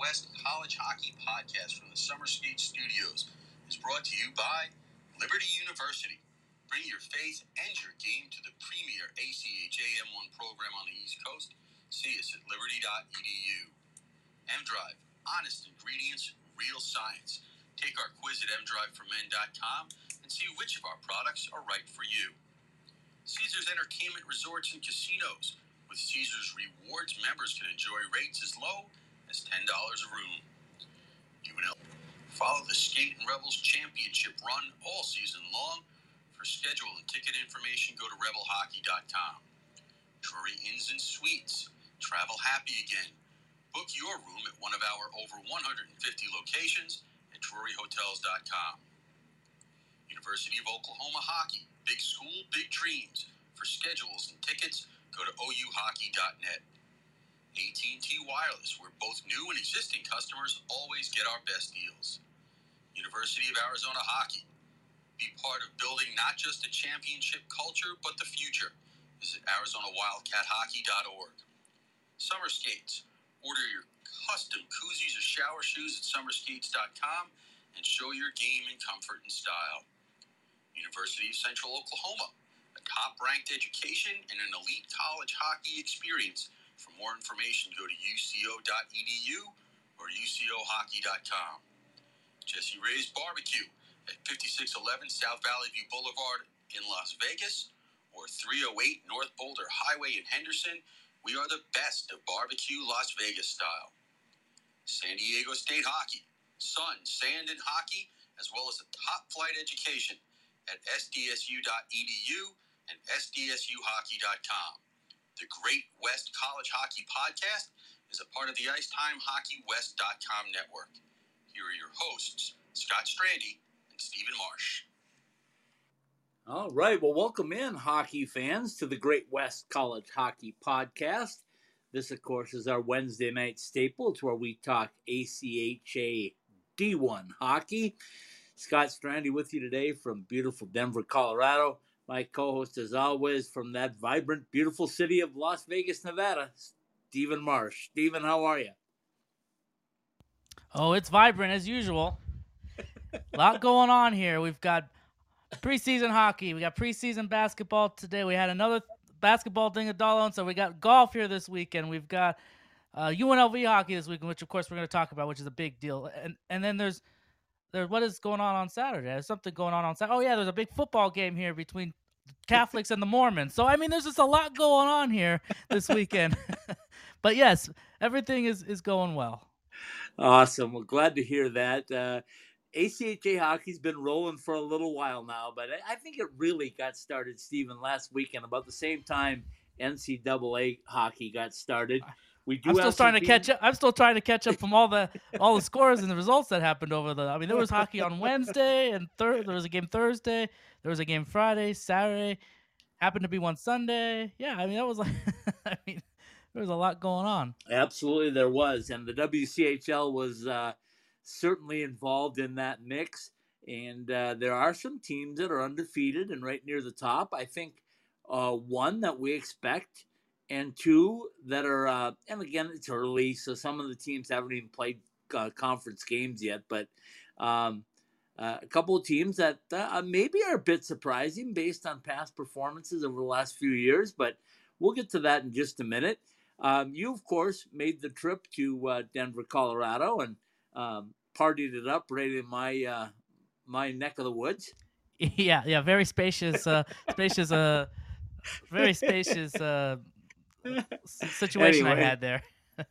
West College Hockey Podcast from the Summer Skate Studios is brought to you by Liberty University. Bring your faith and your game to the premier ACHA M1 program on the East Coast. See us at liberty.edu. M-Drive, honest ingredients, real science. Take our quiz at mdriveformen.com and see which of our products are right for you. Caesars Entertainment Resorts and Casinos. With Caesars Rewards, members can enjoy rates as low as $10 a room. UNL. Follow the Skate and Rebels Championship run all season long. For schedule and ticket information, go to rebelhockey.com. Drury Inns and Suites. Travel happy again. Book your room at one of our over 150 locations at druryhotels.com. University of Oklahoma Hockey. Big school, big dreams. For schedules and tickets, go to ouhockey.net. AT&T Wireless, where both new and existing customers always get our best deals. University of Arizona Hockey. Be part of building not just a championship culture, but the future. Visit ArizonaWildcatHockey.org. Summer Skates. Order your custom koozies or shower shoes at summerskates.com and show your game in comfort and style. University of Central Oklahoma a top ranked education, and an elite college hockey experience. For more information, go to uco.edu or ucohockey.com. Jesse Ray's Barbecue at 5611 South Valley View Boulevard in Las Vegas or 308 North Boulder Highway in Henderson. We are the best of barbecue Las Vegas style. San Diego State Hockey, sun, sand, and hockey, as well as a top flight education at sdsu.edu and sdsuhockey.com. The Great West College Hockey Podcast is a part of the IcetimeHockeyWest.com network. Here are your hosts, Scott Strandy and Stephen Marsh. All right. Well, welcome in, hockey fans, to the Great West College Hockey Podcast. This, of course, is our Wednesday night staple. It's where we talk ACHA D1 hockey. Scott Strandy with you today from beautiful Denver, Colorado my co host, as always, from that vibrant, beautiful city of Las Vegas, Nevada, Stephen Marsh. Stephen, how are you? Oh, it's vibrant as usual. A lot going on here. We've got preseason hockey, we got preseason basketball today. We had another basketball thing at Dahlon, so we got golf here this weekend. We've got uh, UNLV hockey this weekend, which of course we're going to talk about, which is a big deal. And and then there's there's what is going on on Saturday? There's something going on on Saturday. Oh yeah, there's a big football game here between Catholics and the Mormons. So I mean, there's just a lot going on here this weekend. but yes, everything is is going well. Awesome. Well, glad to hear that. Uh, ACHA hockey's been rolling for a little while now, but I, I think it really got started, Stephen, last weekend about the same time NCAA hockey got started. We do. I'm still trying to catch up. I'm still trying to catch up from all the all the scores and the results that happened over the. I mean, there was hockey on Wednesday and thir- there was a game Thursday. There was a game Friday, Saturday. Happened to be one Sunday. Yeah, I mean that was like. I mean, there was a lot going on. Absolutely, there was, and the WCHL was uh, certainly involved in that mix. And uh, there are some teams that are undefeated and right near the top. I think uh, one that we expect and two that are, uh, and again, it's early, so some of the teams haven't even played uh, conference games yet, but um, uh, a couple of teams that uh, maybe are a bit surprising based on past performances over the last few years, but we'll get to that in just a minute. Um, you, of course, made the trip to uh, Denver, Colorado, and um, partied it up right in my uh, my neck of the woods. Yeah, yeah, very spacious, spacious, very spacious situation anyway. I had there.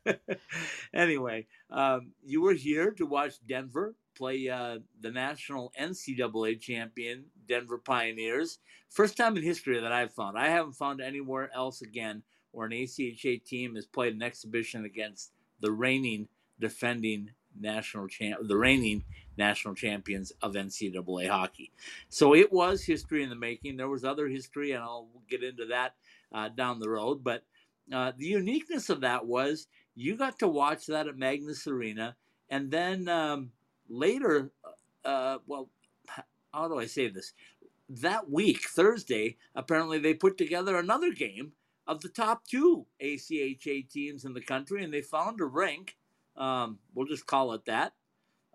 anyway, um, you were here to watch Denver play uh, the national NCAA champion Denver Pioneers. First time in history that I've found. I haven't found anywhere else again where an ACHA team has played an exhibition against the reigning defending national champ, the reigning national champions of NCAA hockey. So it was history in the making. There was other history, and I'll get into that uh, down the road. But uh, the uniqueness of that was you got to watch that at Magnus Arena, and then um, later, uh, well, how do I say this? That week, Thursday, apparently they put together another game of the top two ACHA teams in the country, and they found a rink Um, we'll just call it that.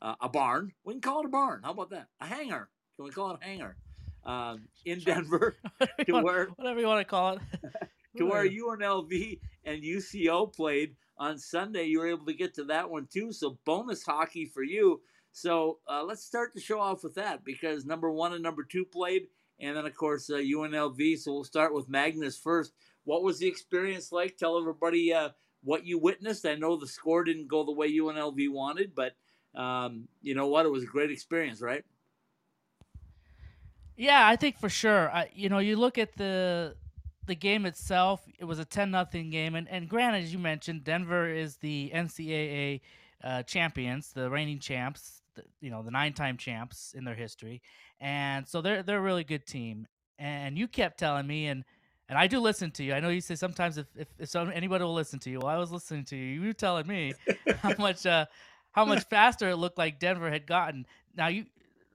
Uh, a barn. We can call it a barn. How about that? A hangar. Can we call it a hangar? Um, in Denver, whatever, you to want, where whatever you want to call it. to where UNLV and UCO played on Sunday. You were able to get to that one too. So bonus hockey for you. So uh, let's start the show off with that because number one and number two played, and then of course uh, UNLV. So we'll start with Magnus first. What was the experience like? Tell everybody uh, what you witnessed. I know the score didn't go the way UNLV wanted, but um, you know what? It was a great experience, right? Yeah, I think for sure. I, you know, you look at the the game itself. It was a ten nothing game, and and granted, as you mentioned, Denver is the NCAA uh, champions, the reigning champs. The, you know, the nine time champs in their history, and so they're they're a really good team. And you kept telling me, and and I do listen to you. I know you say sometimes if if, if some, anybody will listen to you. Well, I was listening to you. You were telling me how much uh, how much faster it looked like Denver had gotten. Now you,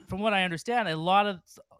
from what I understand, a lot of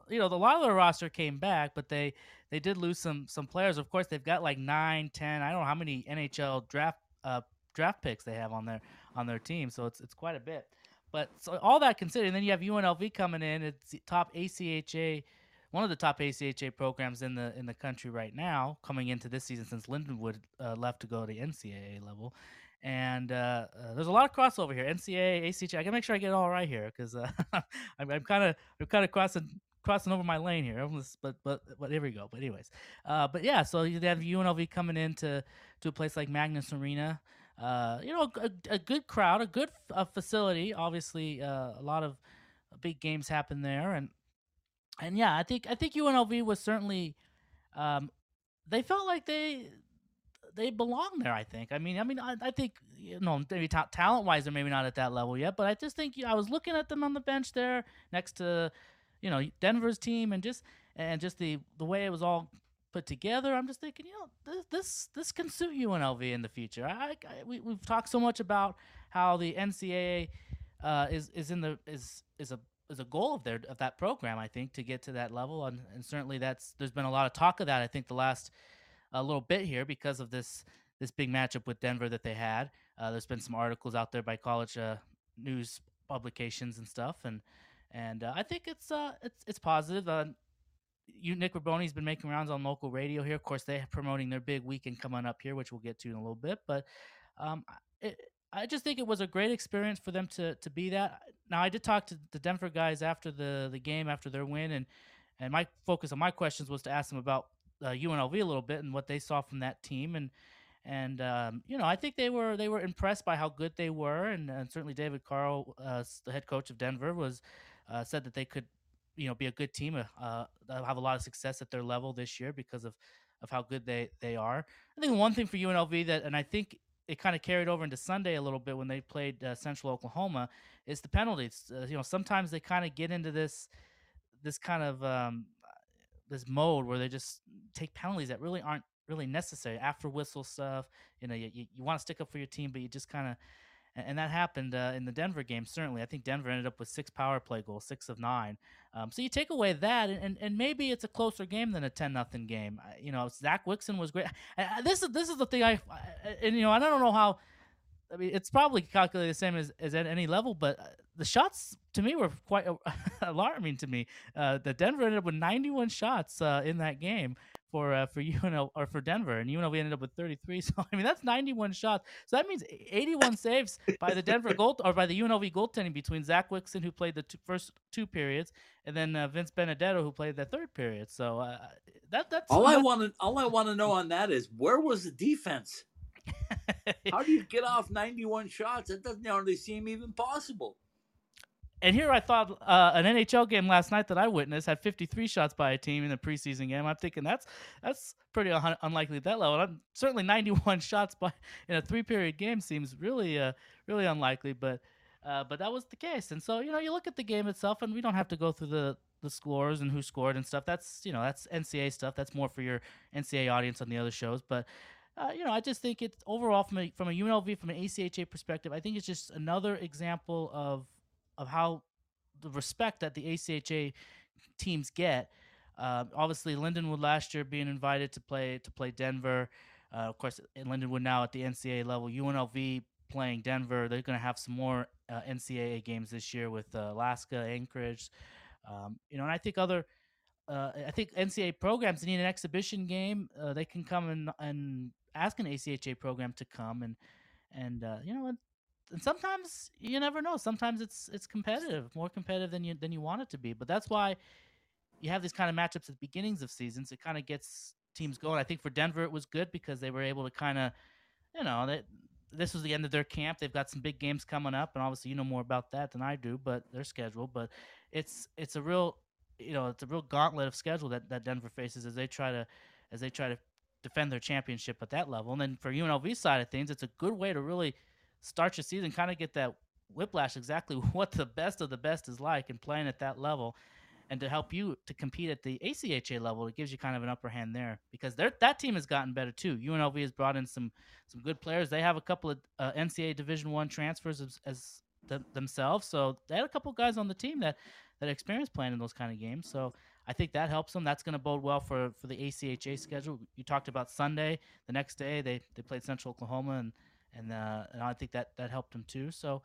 you know, a lot of the roster came back, but they they did lose some some players. Of course, they've got like nine, ten. I don't know how many NHL draft uh, draft picks they have on their on their team, so it's it's quite a bit. But so all that considered, then you have UNLV coming in. It's top ACHA, one of the top ACHA programs in the in the country right now, coming into this season since Lindenwood uh, left to go to NCAA level. And uh, uh, there's a lot of crossover here. NCAA, ACHA. I gotta make sure I get it all right here because uh, I'm kind of I'm kind of crossing crossing over my lane here. But but but here we go. But anyways, uh, but yeah. So you have UNLV coming into to a place like Magnus Arena. Uh, you know, a, a, good crowd, a good facility. Obviously, uh, a lot of big games happen there, and and yeah, I think I think UNLV was certainly. Um, they felt like they they belong there. I think. I mean, I mean, I, I think you know maybe ta- talent wise they're maybe not at that level yet, but I just think you know, I was looking at them on the bench there next to you know Denver's team and just and just the the way it was all put together. I'm just thinking, you know, this this this can suit UNLV in the future. I, I we we've talked so much about how the NCAA uh, is is in the is is a is a goal of their of that program. I think to get to that level, and, and certainly that's there's been a lot of talk of that. I think the last a little bit here because of this this big matchup with Denver that they had. Uh, there's been some articles out there by college uh, news publications and stuff, and and uh, I think it's uh it's it's positive. Uh, you Nick Raboni's been making rounds on local radio here. Of course, they're promoting their big weekend coming up here, which we'll get to in a little bit. But um, it, I just think it was a great experience for them to to be that. Now, I did talk to the Denver guys after the the game after their win, and and my focus on my questions was to ask them about uh, UNLV a little bit and what they saw from that team, and and um, you know I think they were they were impressed by how good they were, and, and certainly David Carle, uh, the head coach of Denver, was uh, said that they could, you know, be a good team, uh, have a lot of success at their level this year because of of how good they they are. I think one thing for UNLV that, and I think it kind of carried over into Sunday a little bit when they played uh, Central Oklahoma, is the penalties. Uh, you know, sometimes they kind of get into this this kind of um, this mode where they just take penalties that really aren't really necessary after whistle stuff. You know, you, you, you want to stick up for your team, but you just kind of and, that happened uh, in the Denver game. Certainly, I think Denver ended up with six power play goals, six of nine. Um, so you take away that, and, and maybe it's a closer game than a ten nothing game. You know, Zach Wixon was great. this is this is the thing I, and you know, I don't know how. I mean, it's probably calculated the same as, as at any level, but uh, the shots to me were quite alarming to me. Uh, the Denver ended up with 91 shots uh, in that game, for uh, for UNL or for Denver, and UNLV ended up with 33. So I mean that's 91 shots. So that means 81 saves by the Denver goal or by the UNLV goaltending between Zach Wixon who played the two, first two periods, and then uh, Vince Benedetto who played the third period. So uh, that that's all I want to all I want to know on that is where was the defense? How do you get off 91 shots? That doesn't hardly seem even possible. And here I thought uh, an NHL game last night that I witnessed had 53 shots by a team in a preseason game. I'm thinking that's that's pretty un- unlikely at that level. I'm, certainly 91 shots by in a three period game seems really uh, really unlikely, but uh, but that was the case. And so you know you look at the game itself, and we don't have to go through the the scores and who scored and stuff. That's you know that's NCA stuff. That's more for your NCA audience on the other shows, but. Uh, you know, I just think it's overall from a from a UNLV from an ACHA perspective. I think it's just another example of of how the respect that the ACHA teams get. Uh, obviously, Lindenwood last year being invited to play to play Denver. Uh, of course, Lindenwood now at the NCAA level. UNLV playing Denver. They're going to have some more uh, NCAA games this year with uh, Alaska, Anchorage. Um, you know, and I think other, uh, I think NCAA programs need an exhibition game. Uh, they can come and and ask an ACHA program to come and and you know, and, sometimes you never know. Sometimes it's it's competitive, more competitive than you than you want it to be. But that's why you have these kind of matchups at the beginnings of seasons. It kind of gets teams going. I think for Denver it was good because they were able to kind of, you know, they, this was the end of their camp. They've got some big games coming up, and obviously you know more about that than I do, but their schedule. But it's it's a real, you know, it's a real gauntlet of schedule that, that Denver faces as they try to as they try to defend their championship at that level. And then for UNLV side of things, it's a good way to really start your season, kind of get that whiplash exactly what the best of the best is like and playing at that level and to help you to compete at the ACHA level, it gives you kind of an upper hand there because that team has gotten better too. UNLV has brought in some some good players. They have a couple of uh, NCAA Division One transfers as, as the, themselves, so they had a couple guys on the team that that experience playing in those kind of games. So I think that helps them. That's going to bode well for for the ACHA schedule. You talked about Sunday. The next day they they played Central Oklahoma, and and uh, and I think that that helped him too. So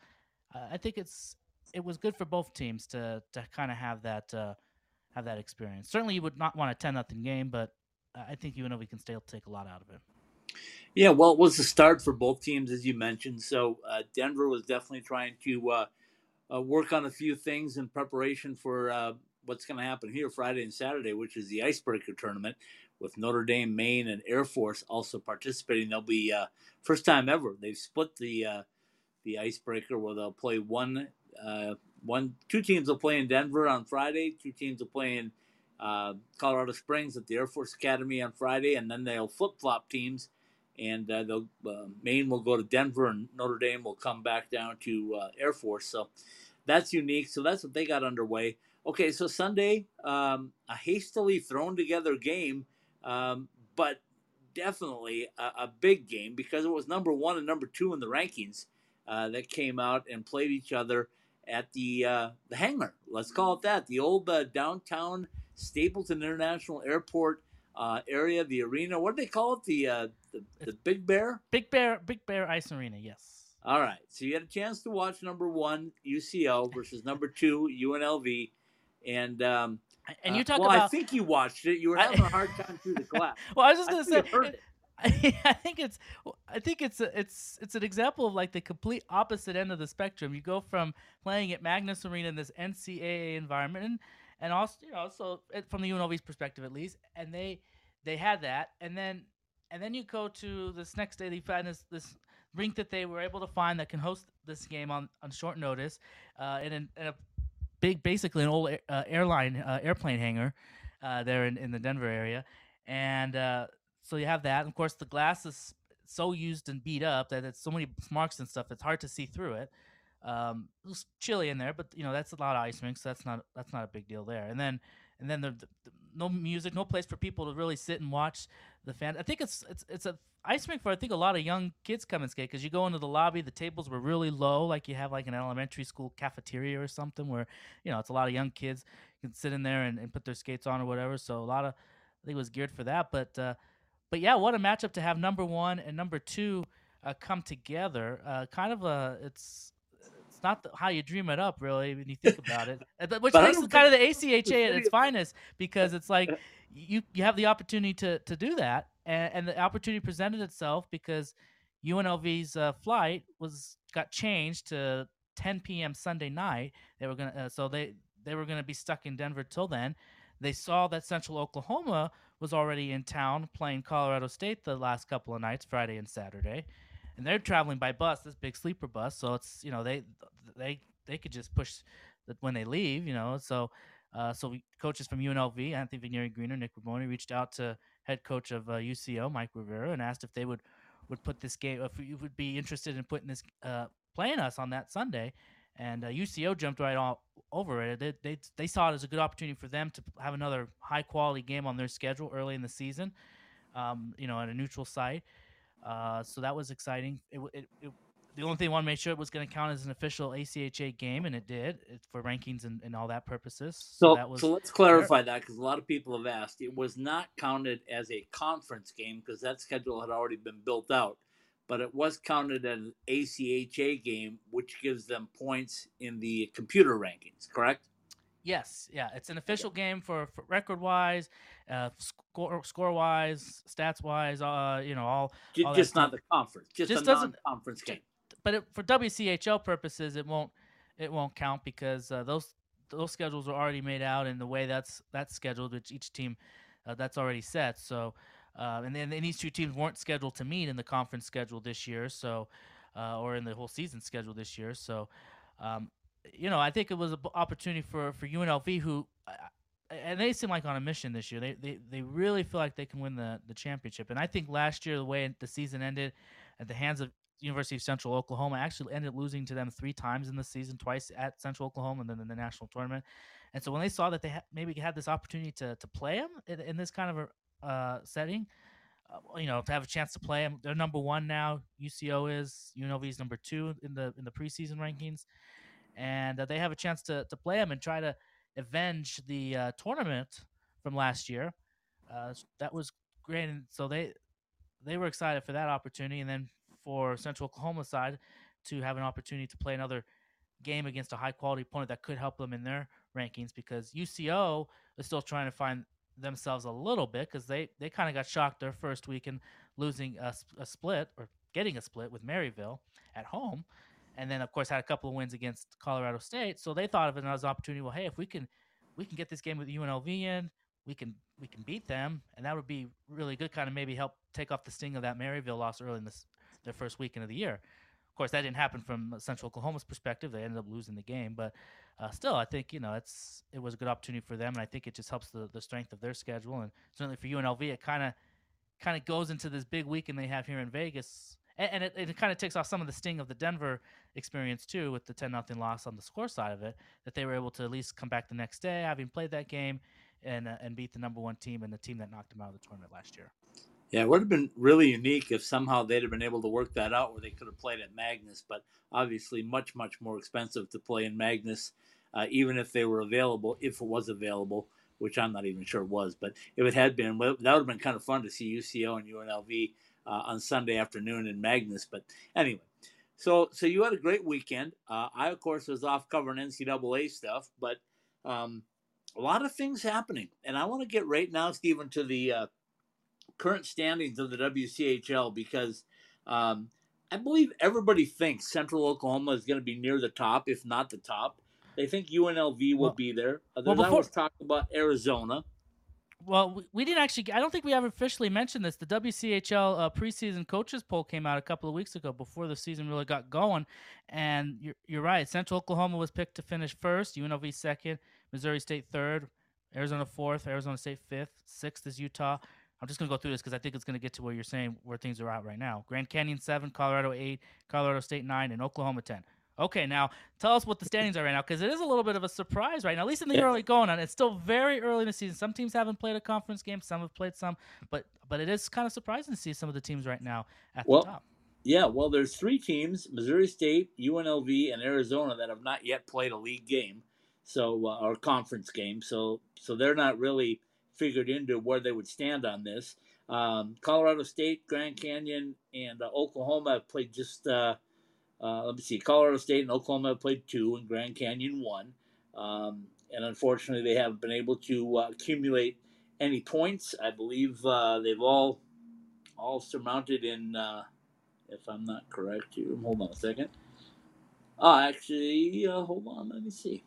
uh, I think it's it was good for both teams to to kind of have that uh, have that experience. Certainly, you would not want a ten nothing game, but I think UNLV can still take a lot out of it. Yeah, well, it was the start for both teams, as you mentioned. So uh, Denver was definitely trying to uh, uh, work on a few things in preparation for uh, what's going to happen here Friday and Saturday, which is the Icebreaker tournament with Notre Dame, Maine, and Air Force also participating. They'll be uh, first time ever. They've split the uh, the Icebreaker where they'll play one uh, one two teams will play in Denver on Friday. Two teams will play in uh, Colorado Springs at the Air Force Academy on Friday, and then they'll flip flop teams. And uh, they'll uh, Maine will go to Denver, and Notre Dame will come back down to Air Force. So that's unique. So that's what they got underway. Okay, so Sunday, um, a hastily thrown together game, um, but definitely a, a, big game because it was number one and number two in the rankings uh, that came out and played each other at the uh, the hangar. Let's call it that. The old uh, downtown Stapleton International Airport uh, area, the arena. What do they call it? The, uh, the the Big Bear. Big Bear. Big Bear Ice Arena. Yes. All right. So you had a chance to watch number one UCO versus number two UNLV, and. Um, and you uh, talk well, about. I think you watched it. You were having a hard time through the class. well, I was just going to say. It, I think it's I think it's a, it's it's an example of like the complete opposite end of the spectrum. You go from playing at Magnus Arena in this NCAA environment, and, and also you know so from the UNLV's perspective at least, and they they had that, and then and then you go to this next day. They find this this rink that they were able to find that can host this game on on short notice, uh, in, in a big basically an old uh, airline uh, airplane hangar, uh, there in, in the Denver area, and uh, so you have that. And of course, the glass is so used and beat up that it's so many marks and stuff. It's hard to see through it. Um, it was chilly in there, but you know that's a lot of ice rinks, so that's not that's not a big deal there. And then and then the, the, the, no music, no place for people to really sit and watch the fan. I think it's it's it's a ice rink for I think a lot of young kids come and skate because you go into the lobby, the tables were really low, like you have like an elementary school cafeteria or something where you know it's a lot of young kids can sit in there and, and put their skates on or whatever. So a lot of I think it was geared for that, but. Uh, but yeah, what a matchup to have number one and number two uh, come together. Uh, kind of a it's it's not the, how you dream it up, really, when you think about it. Which makes it kind of the ACHA at its finest because it's like you you have the opportunity to to do that, and, and the opportunity presented itself because UNLV's uh, flight was got changed to 10 p.m. Sunday night. They were gonna uh, so they they were gonna be stuck in Denver till then. They saw that Central Oklahoma was already in town playing Colorado State the last couple of nights, Friday and Saturday, and they're traveling by bus, this big sleeper bus. So it's you know they they they could just push that when they leave, you know. So uh, so we, coaches from UNLV, Anthony Vigneri Greener, Nick Ramoni, reached out to head coach of uh, UCO, Mike Rivera, and asked if they would would put this game, if you would be interested in putting this uh, playing us on that Sunday and uh, UCO jumped right all over it. They, they, they saw it as a good opportunity for them to have another high quality game on their schedule early in the season, um, you know, at a neutral site. Uh, so that was exciting. It, it, it, the only thing I want to make sure it was going to count as an official ACHA game, and it did for rankings and, and all that purposes. So, so, was, so let's clarify that because a lot of people have asked. It was not counted as a conference game because that schedule had already been built out but it was counted as an ACHA game, which gives them points in the computer rankings. Correct? Yes, yeah, it's an official game for, for record wise, uh, score score wise, stats wise, uh, you know, all. Just, all just not the conference, just, just a doesn't, conference game. But it, for WCHL purposes, it won't it won't count because uh, those those schedules are already made out, and the way that's that's scheduled, which each team uh, that's already set. So, uh, and then and these two teams weren't scheduled to meet in the conference schedule this year, so uh, or in the whole season schedule this year. So, um, you know, I think it was an opportunity for for UNLV who. and they seem like on a mission this year. They, they they really feel like they can win the, the championship. And I think last year the way the season ended at the hands of University of Central Oklahoma actually ended losing to them three times in the season, twice at Central Oklahoma and then in the national tournament. And so when they saw that they ha- maybe had this opportunity to to play them in, in this kind of a uh, setting, uh, you know, to have a chance to play them, they're number one now. UCO is UNLV is number two in the in the preseason rankings and uh, they have a chance to to play them and try to avenge the uh, tournament from last year. Uh, that was great, and so they they were excited for that opportunity, and then for Central Oklahoma side to have an opportunity to play another game against a high quality opponent that could help them in their rankings because UCO is still trying to find themselves a little bit because they they kind of got shocked their first week in losing a, a split or getting a split with Maryville at home and then of course had a couple of wins against Colorado State. So they thought of it as an opportunity. Well, hey, if we can we can get this game with UNLV in, we can we can beat them, and that would be really good. Kind of maybe help take off the sting of that Maryville loss early in this their first weekend of the year. Of course, that didn't happen from Central Oklahoma's perspective. They ended up losing the game, but uh, still, I think you know it's it was a good opportunity for them, and I think it just helps the, the strength of their schedule, and certainly for UNLV, it kind of kind of goes into this big weekend they have here in Vegas and, and it, it kind of takes off some of the sting of the Denver experience too, with the ten nothing loss on the score side of it. That they were able to at least come back the next day, having played that game, and uh, and beat the number one team and the team that knocked them out of the tournament last year. Yeah, it would have been really unique if somehow they'd have been able to work that out where they could have played at Magnus, but obviously much much more expensive to play in Magnus, uh, even if they were available, if it was available which I'm not even sure it was, but if it had been, that would have been kind of fun to see UCO and UNLV uh, on Sunday afternoon in Magnus. But anyway, so so you had a great weekend. Uh, I of course was off covering NCAA stuff, but um, a lot of things happening, and I want to get right now, Stephen, to the uh, current standings of the WCHL because. Um, I believe everybody thinks Central Oklahoma is going to be near the top, if not the top. They think UNLV will well, be there. There's well, before, talk about Arizona well, we didn't actually. I don't think we ever officially mentioned this. The WCHL uh, preseason coaches poll came out a couple of weeks ago before the season really got going, and you're, you're right. Central Oklahoma was picked to finish first, UNLV second, Missouri State third, Arizona fourth, Arizona State fifth, sixth is Utah. I'm just gonna go through this because I think it's gonna get to where you're saying where things are at right now. Grand Canyon seven, Colorado eight, Colorado State nine, and Oklahoma ten. Okay, now tell us what the standings are right now because it is a little bit of a surprise right now, at least in the yeah. early going on. It's still very early in the season. Some teams haven't played a conference game, some have played some, but but it is kind of surprising to see some of the teams right now at well, the top. Yeah, well, there's three teams: Missouri State, UNLV, and Arizona that have not yet played a league game, so uh, or conference game. So so they're not really figured into where they would stand on this. Um, Colorado State, Grand Canyon, and uh, Oklahoma have played just. Uh, uh, let me see. Colorado State and Oklahoma played two, and Grand Canyon one. Um, and unfortunately, they haven't been able to uh, accumulate any points. I believe uh, they've all all surmounted in. Uh, if I'm not correct here, hold on a second. Oh, actually, uh, hold on. Let me see.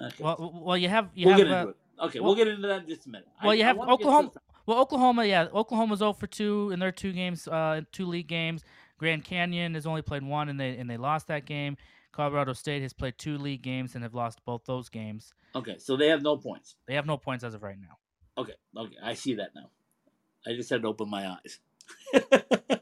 Okay. Well, well, you have you we'll have. Get into it. Okay, well, we'll get into that in just a minute. Well, I, you have Oklahoma. Well, Oklahoma, yeah, Oklahoma's 0 for 2 in their two games, uh, two league games. Grand Canyon has only played one, and they and they lost that game. Colorado State has played two league games and have lost both those games. Okay, so they have no points. They have no points as of right now. Okay, okay, I see that now. I just had to open my eyes.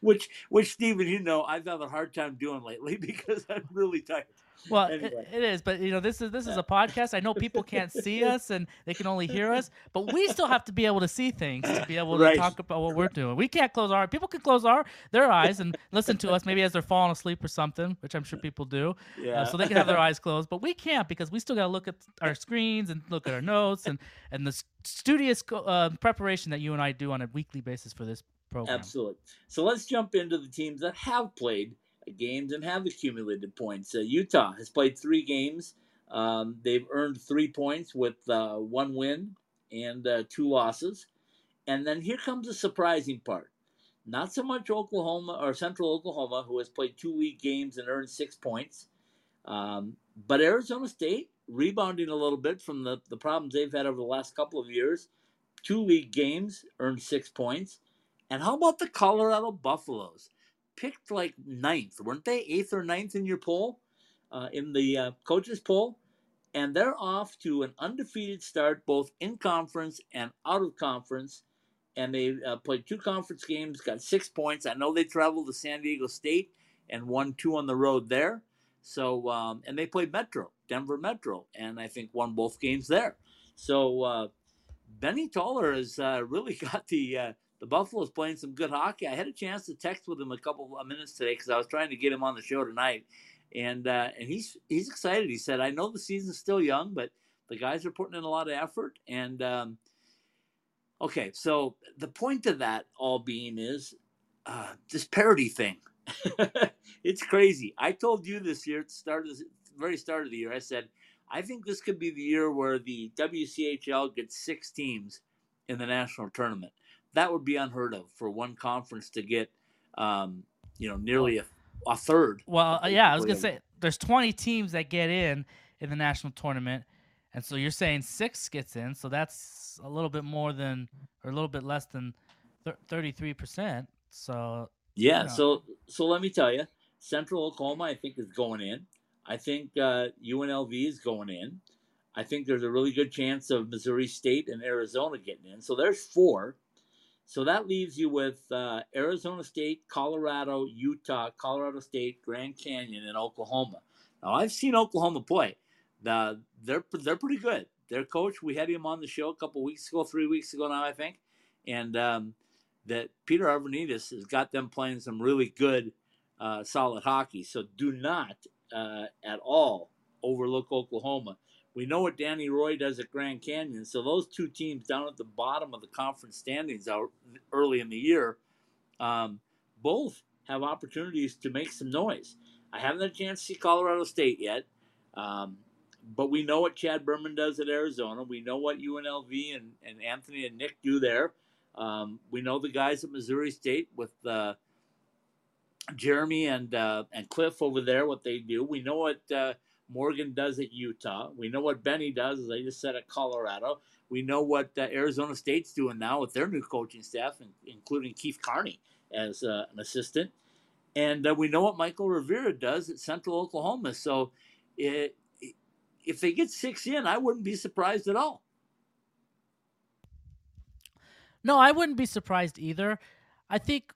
which, which Stephen, you know, I've had a hard time doing lately because I'm really tired. Well, Anyway. it, it is, but you know, this is this is a podcast. I know people can't see us and they can only hear us, but we still have to be able to see things to be able to Right. talk about what we're doing. We can't close our people can close our their eyes and listen to us maybe as they're falling asleep or something, which I'm sure people do. Yeah. Uh, so they can have their eyes closed, but we can't because we still got to look at our screens and look at our notes and and the studious uh, preparation that you and I do on a weekly basis for this program. Absolutely. So let's jump into the teams that have played games and have accumulated points. Uh, Utah has played three games. Um, they've earned three points with uh, one win and uh, two losses. And then here comes the surprising part. Not so much Oklahoma or Central Oklahoma, who has played two league games and earned six points, um, but Arizona State rebounding a little bit from the, the problems they've had over the last couple of years. Two league games, earned six points. And how about the Colorado Buffaloes? Picked like ninth, weren't they? Eighth or ninth in your poll, uh, in the uh, coaches poll, and they're off to an undefeated start, both in conference and out of conference. And they uh, played two conference games, got six points. I know they traveled to San Diego State and won two on the road there. So, um, and they played Metro, Denver Metro, and I think won both games there. So, uh, Benny Toller has uh, really got the uh, the Buffaloes playing some good hockey. I had a chance to text with him a couple of minutes today because I was trying to get him on the show tonight, and uh, and he's he's excited. He said, "I know the season's still young, but the guys are putting in a lot of effort." And um, okay, so the point of that all being is uh, this parody thing. it's crazy. I told you this year at the start of the very start of the year. I said I think this could be the year where the WCHL gets six teams in the national tournament. That would be unheard of for one conference to get, um, you know, nearly a, a third. Well, uh, yeah, I was gonna say there's 20 teams that get in in the national tournament, and so you're saying six gets in, so that's a little bit more than or a little bit less than 33 percent. So Yeah. Yeah. So so let me tell you, Central Oklahoma, I think is going in. I think uh, UNLV is going in. I think there's a really good chance of Missouri State and Arizona getting in. So there's four. So that leaves you with uh, Arizona State, Colorado, Utah, Colorado State, Grand Canyon, and Oklahoma. Now I've seen Oklahoma play. The, they're they're pretty good. Their coach, we had him on the show a couple weeks ago, three weeks ago now, I think, and um, that Peter Arvanitis has got them playing some really good, uh, solid hockey. So do not uh, at all overlook Oklahoma. We know what Danny Roy does at Grand Canyon. So those two teams down at the bottom of the conference standings out early in the year, um, both have opportunities to make some noise. I haven't had a chance to see Colorado State yet, um, but we know what Chad Berman does at Arizona. We know what UNLV and, and Anthony and Nick do there. Um, we know the guys at Missouri State with uh, Jeremy and uh, and Cliff over there, what they do. We know what uh, Morgan does at Utah. We know what Benny does, as I just said, at Colorado. We know what uh, Arizona State's doing now with their new coaching staff, in- including Keith Carney as uh, an assistant. And uh, we know what Michael Rivera does at Central Oklahoma. So it, if they get six in, I wouldn't be surprised at all. no, I wouldn't be surprised either. I think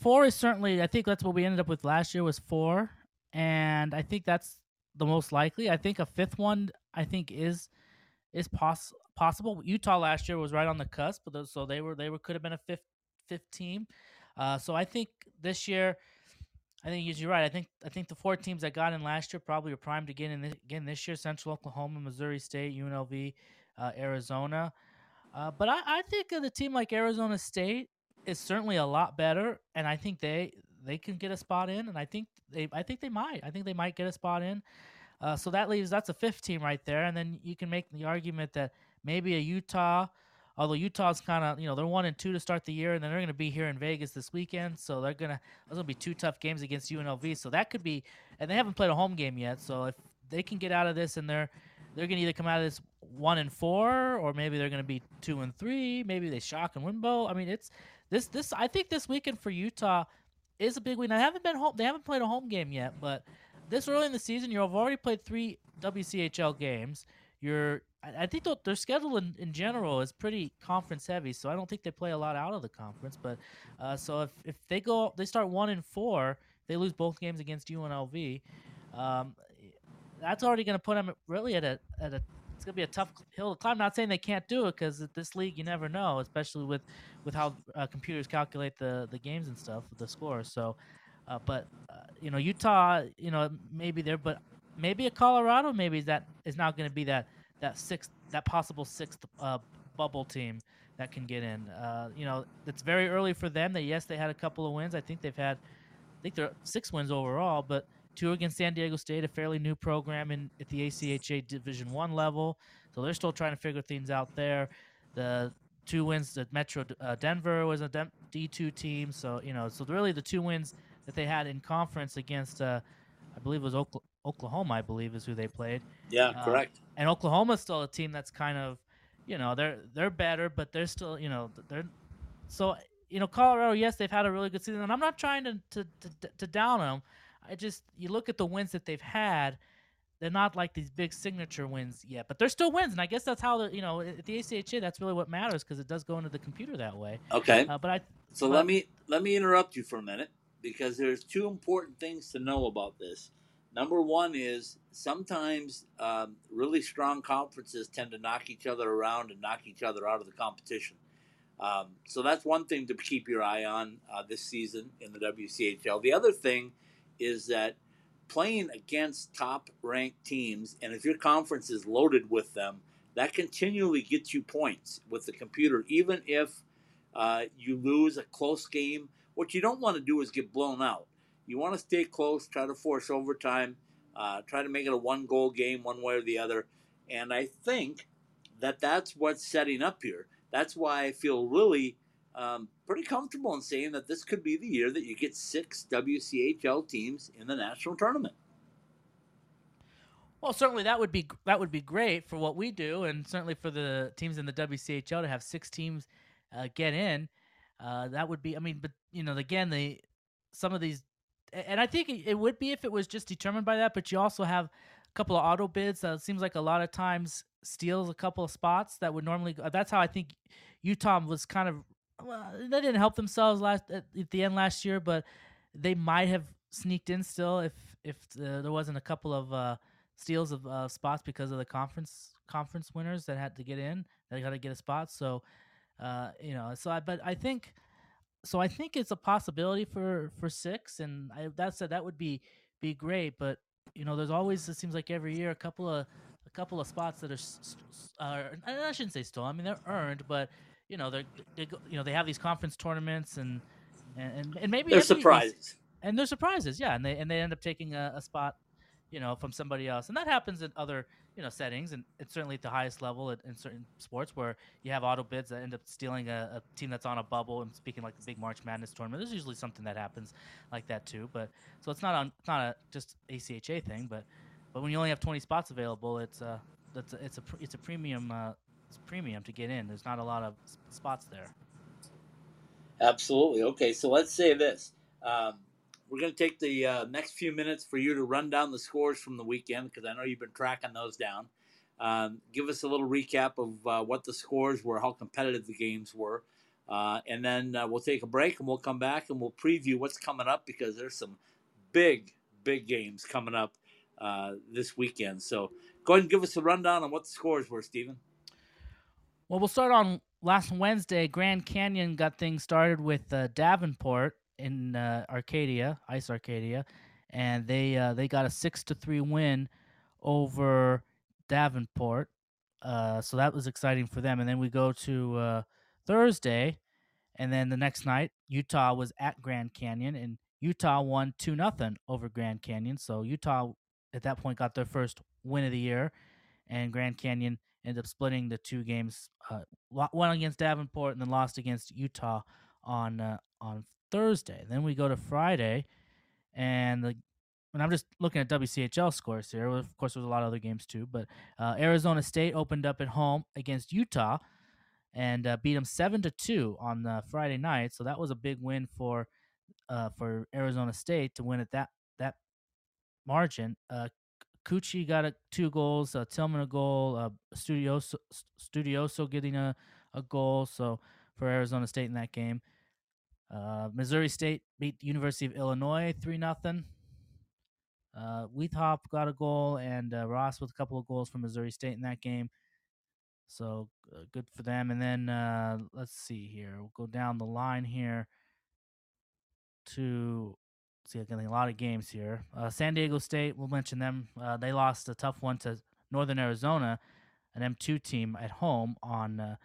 four is certainly. I think that's what we ended up with last year was four, and I think that's the most likely. I think a fifth one. I think is is poss- possible. Utah last year was right on the cusp, but so they were they were could have been a fifth fifth team. Uh, so I think this year, I think you're right. I think I think the four teams that got in last year probably are primed to get in this, again this year: Central Oklahoma, Missouri State, UNLV, uh, Arizona. Uh, but I, I think the team like Arizona State is certainly a lot better, and I think they they can get a spot in, and I think they I think they might. I think they might get a spot in. Uh, so that leaves that's a fifth team right there, and then you can make the argument that maybe a Utah, although Utah's kind of you know they're one and two to start the year, and then they're going to be here in Vegas this weekend, so they're gonna those gonna be two tough games against UNLV. So that could be, and they haven't played a home game yet, so if they can get out of this and they're they're gonna either come out of this one and four, or maybe they're gonna be two and three. Maybe they shock and win both. I mean, it's this this I think this weekend for Utah is a big win. They haven't been home. They haven't played a home game yet, but this early in the season, you've already played three WCHL games. You're, I I think their schedule in, in general is pretty conference heavy, so I don't think they play a lot out of the conference. But uh, so if, if they go, they start one and four, they lose both games against UNLV. Um, that's already going to put them really at a at a it's going to be a tough hill to climb. Not saying they can't do it because this league you never know, especially with with how uh, computers calculate the the games and stuff, the scores. So, uh, but uh, you know Utah, you know maybe there, but maybe a Colorado maybe that is not going to be that that sixth that possible sixth uh, bubble team that can get in. Uh, you know, it's very early for them. That yes, they had a couple of wins. I think they've had, I think they're six wins overall, but two against San Diego State, a fairly new program in at the ACHA Division One level. So they're still trying to figure things out there. The two wins that Metro uh, Denver was a D two team. So you know, so really the two wins that they had in conference against, uh, I believe it was Oklahoma. I believe is who they played. Yeah, uh, correct. And Oklahoma's still a team that's kind of you know they're they're better, but they're still you know they're so you know Colorado. Yes, they've had a really good season, and I'm not trying to to to, to down them. I just you look at the wins that they've had. They're not like these big signature wins yet, but they're still wins, and I guess that's how the you know at the ACHA that's really what matters because it does go into the computer that way. Okay. Uh, but I so but, let me let me interrupt you for a minute because there's two important things to know about this. Number one is sometimes um, really strong conferences tend to knock each other around and knock each other out of the competition. Um, so that's one thing to keep your eye on uh, this season in the WCHL. The other thing is that playing against top ranked teams, and if your conference is loaded with them, that continually gets you points with the computer, even if uh, you lose a close game. What you don't want to do is get blown out. You want to stay close, try to force overtime, uh, try to make it a one goal game one way or the other. And I think that that's what's setting up here. That's why I feel really um, pretty comfortable in saying that this could be the year that you get six WCHL teams in the national tournament. Well, certainly that would be that would be great for what we do, and certainly for the teams in the WCHL to have six teams uh, get in. Uh, that would be, I mean, but you know, again, the some of these and I think it would be if it was just determined by that. But you also have a couple of auto bids It seems like a lot of times steals a couple of spots that would normally. That's how I think Utah was kind of. Well, they didn't help themselves last at, the end last year, but they might have sneaked in still if if uh, there wasn't a couple of uh, steals of uh, spots because of the conference conference winners that had to get in. They got to get a spot. So, uh, you know, so I but I think so I think it's a possibility for for six, and I, that said, that would be be great. But you know, there's always it seems like every year a couple of a couple of spots that are, uh, I shouldn't say stolen. I mean, they're earned, but you know, they're they go, you know they have these conference tournaments and and and maybe they're surprises. And they're surprises, yeah, and they and they end up taking a, a spot, you know, from somebody else, and that happens in other you know settings, and it's certainly at the highest level in, in certain sports where you have auto bids that end up stealing a, a, team that's on a bubble. And speaking like the big March Madness tournament, there's usually something that happens like that too. But so it's not on it's not a just ACHA thing, but but when you only have 20 spots available, it's a it's a it's a, it's a premium uh, it's premium to get in. There's not a lot of spots there. Absolutely. Okay, so let's say this. Um, we're going to take the uh, next few minutes for you to run down the scores from the weekend because I know you've been tracking those down. Um, give us a little recap of uh, what the scores were, how competitive the games were, uh, and then uh, we'll take a break and we'll come back and we'll preview what's coming up because there's some big, big games coming up uh, this weekend. So go ahead and give us a rundown on what the scores were, Stephen. Well, we'll start on last Wednesday. Grand Canyon got things started with uh, Davenport in uh, Arcadia, Ice Arcadia, and they uh, they got a six to three win over Davenport. Uh, so that was exciting for them. And then we go to uh, Thursday, and then the next night Utah was at Grand Canyon, and Utah won two nothing over Grand Canyon. So Utah at that point got their first win of the year, and Grand Canyon ended up splitting the two games, uh, one against Davenport and then lost against Utah on uh, on Thursday. Then we go to Friday, and the and I'm just looking at WCHL scores here. Of course, there's a lot of other games too, but uh, Arizona State opened up at home against Utah and uh, beat them seven to two on Friday night. So that was a big win for uh, for Arizona State to win at that that margin. Cucci got a, two goals, uh, Tillman a goal, uh, Studioso, Studioso getting a, a goal. So for Arizona State in that game. Uh, Missouri State beat the University of Illinois three nothing. Uh, Weethop got a goal, and uh, Ross with a couple of goals from Missouri State in that game. So uh, good for them. And then uh, let's see here. We'll go down the line here to see again a lot of games here. Uh, San Diego State, we'll mention them. Uh, they lost a tough one to Northern Arizona, an M2 team at home on uh,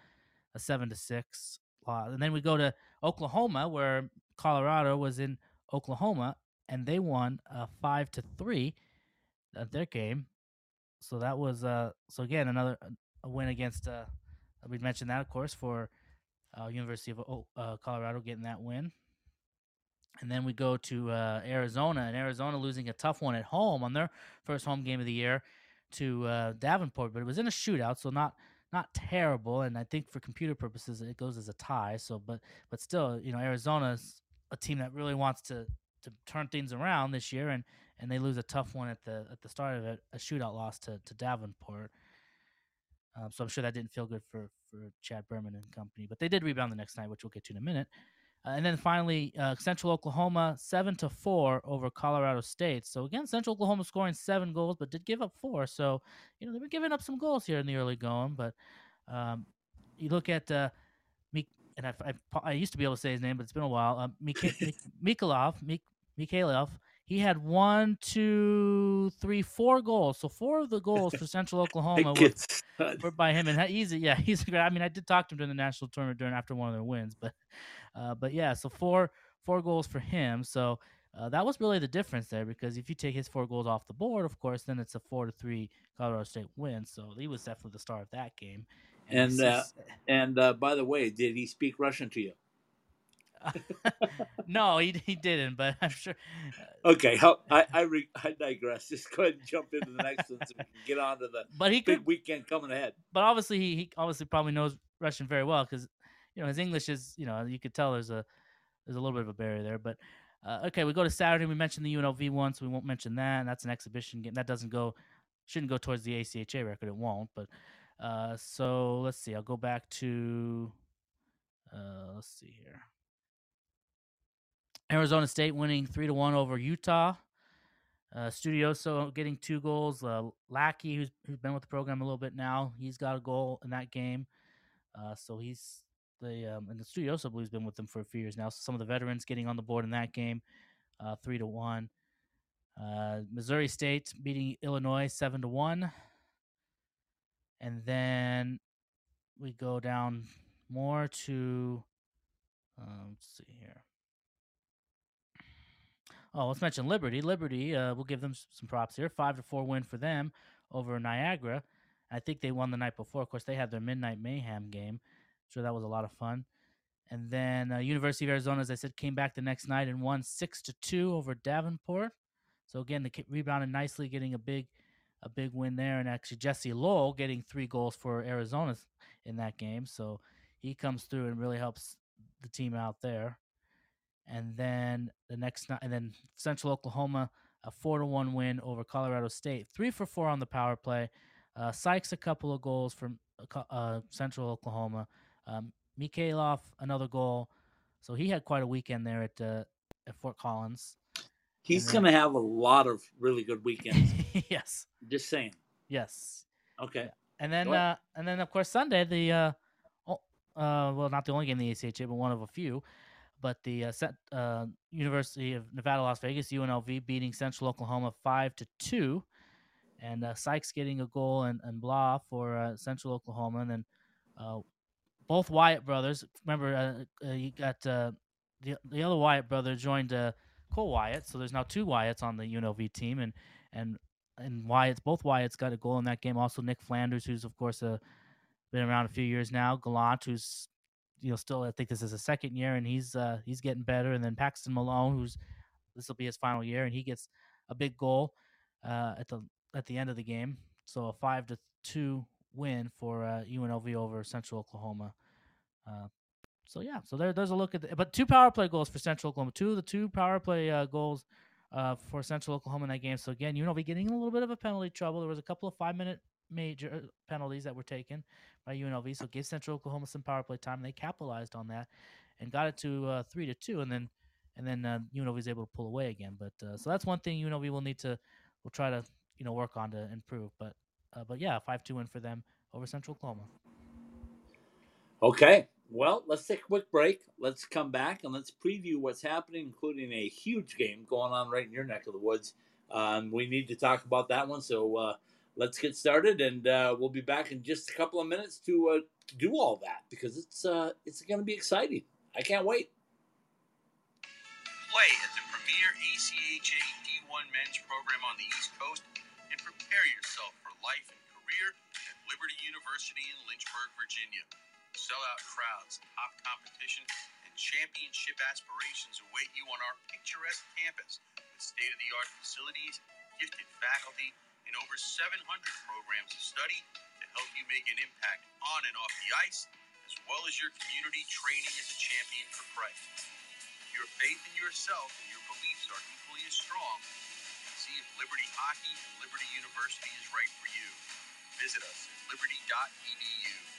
a seven to six. And then we go to Oklahoma, where Colorado was in Oklahoma, and they won a five to three at their game. So that was uh so again another a win against uh we mentioned that of course for uh, University of uh, Colorado getting that win. And then we go to uh, Arizona, and Arizona losing a tough one at home on their first home game of the year to uh, Davenport, but it was in a shootout, so not not terrible. And I think for computer purposes, it goes as a tie. So, but but still, you know, Arizona's a team that really wants to to turn things around this year, and and they lose a tough one at the at the start of it, a shootout loss to to Davenport. Um, so I'm sure that didn't feel good for for Chad Berman and company, but they did rebound the next night, which we'll get to in a minute. Uh, and then finally, uh, Central Oklahoma seven to four over Colorado State. So again, Central Oklahoma scoring seven goals, but did give up four. So you know they've been giving up some goals here in the early going. But um, you look at uh, Mik- and I, I, I used to be able to say his name, but it's been a while. Uh, Mik- Mik- Mikhailov, Mik- Mikhailov. He had one, two, three, four goals. So four of the goals for Central Oklahoma were were by him, and he's a, yeah, he's great. I mean, I did talk to him during the national tournament during after one of their wins, but uh, but yeah, so four four goals for him. So uh, that was really the difference there because if you take his four goals off the board, of course, then it's a four to three Colorado State win. So he was definitely the star of that game. And, he's- uh, And uh, by the way, did he speak Russian to you? no, he he didn't, but I'm sure. Okay, how- I I, re, I digress. Just go ahead and jump into the next one so we can get on to the But he could big weekend coming ahead. but obviously he, he obviously probably knows Russian very well because you know his English is you know you could tell there's a there's a little bit of a barrier there. But uh, okay, we go to Saturday. We mentioned the UNLV one, so we won't mention that. And that's an exhibition game that doesn't go shouldn't go towards the ACHA record. It won't. But uh, so let's see. I'll go back to uh, let's see here. Arizona State winning three to one over Utah. Uh, Studioso getting two goals. Uh, Lackey, who's who's been with the program a little bit now, he's got a goal in that game. Uh, so he's the um, and the Studioso I believe has been with them for a few years now. So some of the veterans getting on the board in that game, uh, three to one. Uh, Missouri State beating Illinois seven to one, and then we go down more to um, let's see here. Oh, let's mention Liberty. Liberty, uh, we'll give them some props here. Five to four win for them over Niagara. I think they won the night before. Of course, they had their Midnight Mayhem game, so that was a lot of fun. And then uh, University of Arizona, as I said, came back the next night and won six to two over Davenport. So again, they rebounded nicely, getting a big, a big win there. And actually, Jesse Lowell getting three goals for Arizona in that game. So he comes through and really helps the team out there. And then the next night, and then Central Oklahoma, a four to one win over Colorado State. Three for four on the power play. Uh, Sykes a couple of goals from uh, uh, Central Oklahoma. Um, Mikhailov another goal. So he had quite a weekend there at uh, at Fort Collins. He's going to have a lot of really good weekends. yes, Just saying. yes. Okay. And then uh, and then of course Sunday the uh, uh, well not the only game in the ACHA but one of a few, but the uh, uh, University of Nevada Las Vegas UNLV beating Central Oklahoma five to two, and uh, Sykes getting a goal and, and blah for uh, Central Oklahoma, and then uh, both Wyatt brothers. Remember uh, you got the the other Wyatt brother joined Cole Wyatt, so there's now two Wyatts on the UNLV team, and and and Wyatt's both Wyatt's got a goal in that game. Also Nick Flanders, who's of course uh, been around a few years now. Gallant, who's you know still I think this is his second year and he's uh, he's getting better. And then Paxton Malone, who's this will be his final year, and he gets a big goal uh, at the at the end of the game. So a five to two win for uh, UNLV over Central Oklahoma. Uh, so yeah, so there, there's a look at the, but two power play goals for Central Oklahoma. Two of the two power play uh, goals uh, for Central Oklahoma in that game. So again, UNLV getting a little bit of a penalty trouble. There was a couple of five minute major uh, penalties that were taken by UNLV. So give Central Oklahoma some power play time. They capitalized on that and got it to uh, three to two. And then and then uh, UNLV is able to pull away again. But uh, so that's one thing UNLV will need to we'll try to you know work on to improve. But uh, but yeah, five two win for them over Central Oklahoma. Okay, well, let's take a quick break. Let's come back and let's preview what's happening, including a huge game going on right in your neck of the woods. Um, we need to talk about that one, so uh, let's get started, and uh, we'll be back in just a couple of minutes to uh, do all that because it's uh, it's going to be exciting. I can't wait. Play at the premier ACHA D1 men's program on the East Coast and prepare yourself for life and career at Liberty University in Lynchburg, Virginia. Sellout crowds, top competition, and championship aspirations await you on our picturesque campus with state of the art facilities, gifted faculty, and over 700 programs of study to help you make an impact on and off the ice, as well as your community training as a champion for Christ. Your faith in yourself and your beliefs are equally as strong. See if Liberty Hockey and Liberty University is right for you. Visit us at liberty.edu.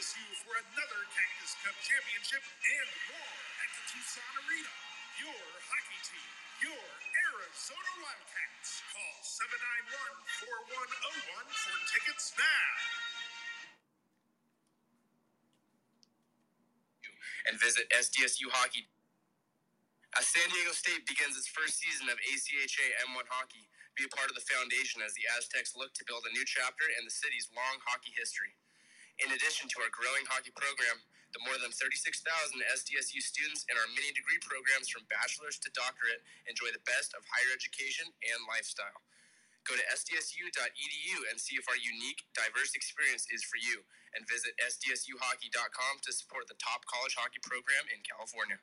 battle for another Cactus Cup championship and more at the Tucson Arena. Your hockey team. Your Arizona Wildcats. Call 791 4101 for tickets now. and visit SDSU Hockey. As San Diego State begins its first season of ACHA M1 hockey, be a part of the foundation as the Aztecs look to build a new chapter in the city's long hockey history. In addition to our growing hockey program, the more than 36,000 SDSU students in our mini degree programs from bachelor's to doctorate enjoy the best of higher education and lifestyle. Go to sdsu.edu and see if our unique, diverse experience is for you, and visit sdsuhockey.com to support the top college hockey program in California.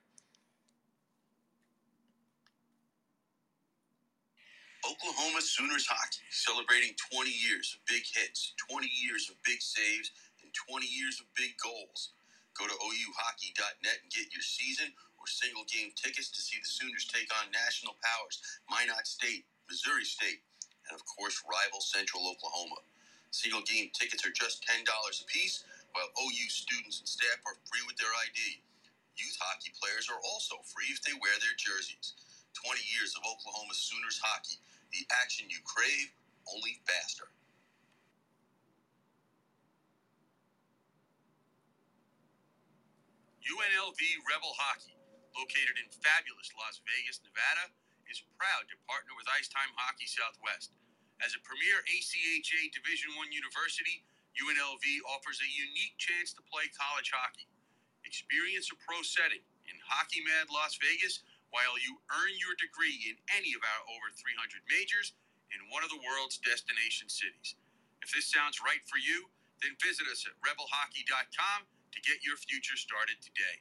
Oklahoma Sooners hockey, celebrating 20 years of big hits, 20 years of big saves, and 20 years of big goals. Go to ouhockey.net and get your season or single game tickets to see the Sooners take on national powers Minot State, Missouri State, and of course, rival Central Oklahoma. Single game tickets are just $10 a piece, while OU students and staff are free with their ID. Youth hockey players are also free if they wear their jerseys. 20 years of Oklahoma Sooners hockey, the action you crave, only faster. UNLV Rebel Hockey, located in fabulous Las Vegas, Nevada, is proud to partner with Ice Time Hockey Southwest. As a premier ACHA Division I university, UNLV offers a unique chance to play college hockey. Experience a pro setting in Hockey Mad Las Vegas while you earn your degree in any of our over 300 majors in one of the world's destination cities. If this sounds right for you, then visit us at rebelhockey.com to get your future started today.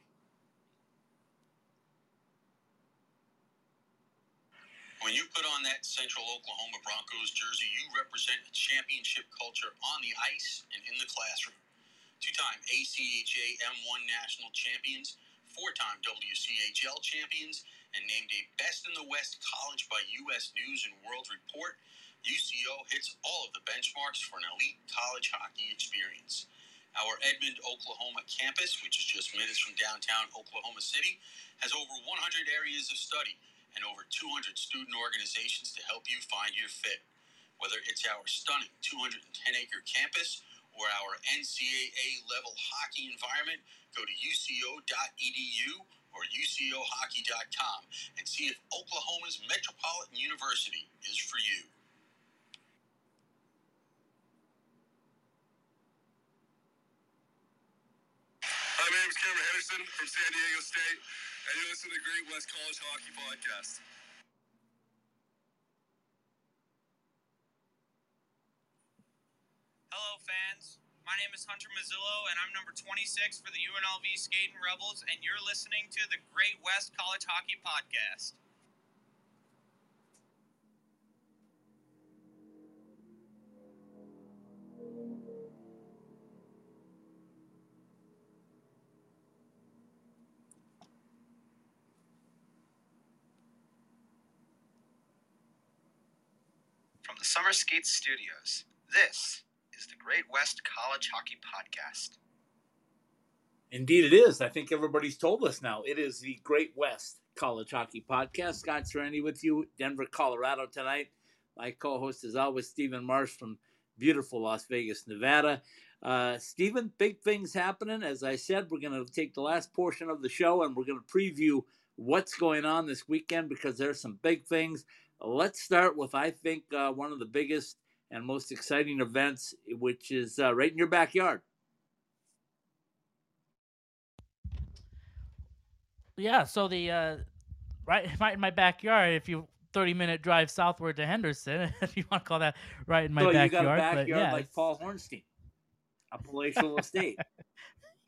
When you put on that Central Oklahoma Broncos jersey, you represent a championship culture on the ice and in the classroom. Two time ACHA M1 national champions, four time WCHL champions and named a Best in the West college by U.S. News and World Report, UCO hits all of the benchmarks for an elite college hockey experience. Our Edmond, Oklahoma campus, which is just minutes from downtown Oklahoma City, has over 100 areas of study and over 200 student organizations to help you find your fit. Whether it's our stunning 210 acre campus or our NCAA level hockey environment, go to uco.edu or ucohockey.com and see if Oklahoma's Metropolitan University is for you. Hi, my name is From San Diego State, and you're listening to the Great West College Hockey Podcast. Hello, fans. My name is Hunter Mazzillo, and I'm number 26 for the UNLV Skating Rebels, and you're listening to the Great West College Hockey Podcast. Summer Skates Studios, this is the Great West College Hockey Podcast. Indeed, it is. I think everybody's told us now. It is the Great West College Hockey Podcast. Scott Serenity with you, Denver, Colorado tonight. My co host is always Stephen Marsh from beautiful Las Vegas, Nevada. Uh, Stephen, big things happening. As I said, we're going to take the last portion of the show and we're going to preview what's going on this weekend because there's some big things. Let's start with, I think, uh, one of the biggest and most exciting events, which is uh, right in your backyard. Yeah, so the uh, right right in my backyard. If you thirty minute drive southward to Henderson, if you want to call that right in my so backyard. you got a but backyard yeah, like it's- Paul Hornstein, a palatial estate.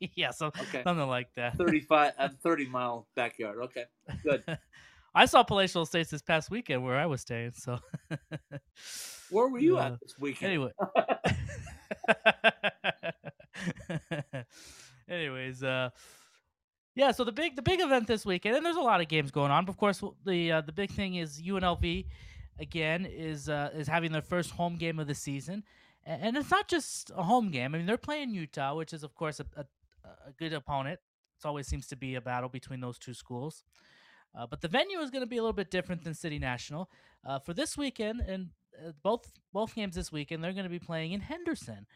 yeah, so Okay. something like that. 35 a 30 mile backyard okay good I saw palatial estates this past weekend where I was staying. So where were you Uh, at this weekend anyway. Anyways, uh, yeah. So the big the big event this weekend, and there's a lot of games going on. But of course, the uh, the big thing is UNLV again is uh, is having their first home game of the season, and it's not just a home game. I mean, they're playing Utah, which is of course a, a, a good opponent. It always seems to be a battle between those two schools. Uh, but the venue is going to be a little bit different than City National uh, for this weekend, and uh, both both games this weekend they're going to be playing in Henderson,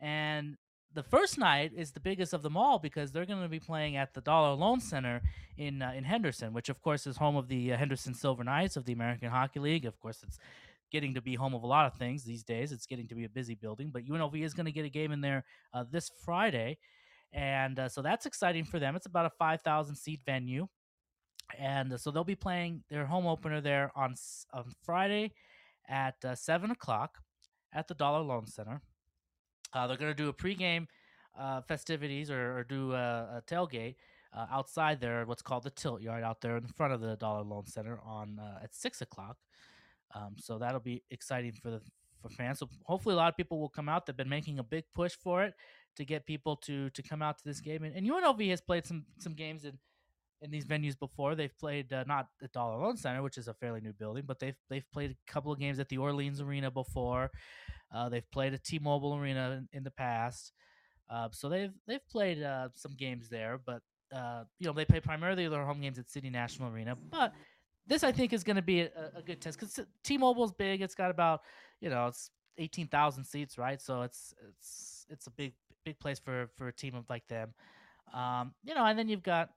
and the first night is the biggest of them all because they're going to be playing at the Dollar Loan Center in uh, in Henderson, which of course is home of the uh, Henderson Silver Knights of the American Hockey League. Of course, it's getting to be home of a lot of things these days. It's getting to be a busy building, but UNLV is going to get a game in there uh, this Friday, and uh, so that's exciting for them. It's about a five thousand seat venue and uh, so they'll be playing their home opener there on on Friday at uh, seven o'clock at the Dollar Loan Center. Uh, they're going to do a pregame uh, festivities or, or do a, a tailgate uh, outside there, what's called the Tilt Yard, out there in front of the Dollar Loan Center on uh, at six o'clock. Um, so that'll be exciting for the for fans. So hopefully, a lot of people will come out. They've been making a big push for it to get people to to come out to this game. And, and UNLV has played some some games in in these venues before. They've played uh, not at Dollar Loan Center, which is a fairly new building, but they've they've played a couple of games at the Orleans Arena before. Uh, they've played at T-Mobile Arena in, in the past, uh, so they've they've played uh, some games there. But uh, you know they play primarily their home games at City National Arena. But this I think is going to be a, a good test because T-Mobile's big. It's got about you know it's eighteen thousand seats, right? So it's it's it's a big big place for for a team of like them. Um, you know, and then you've got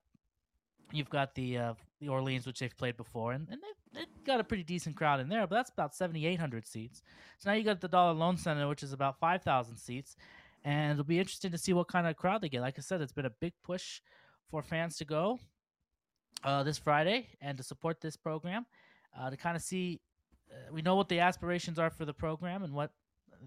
you've got the uh, the Orleans, which they've played before, and, and they've, they've got a pretty decent crowd in there, but that's about 7,800 seats. So now you got the Dollar Loan Center, which is about 5,000 seats, and it'll be interesting to see what kind of crowd they get. Like I said, it's been a big push for fans to go uh, this Friday and to support this program, uh, to kind of see. Uh, we know what the aspirations are for the program and what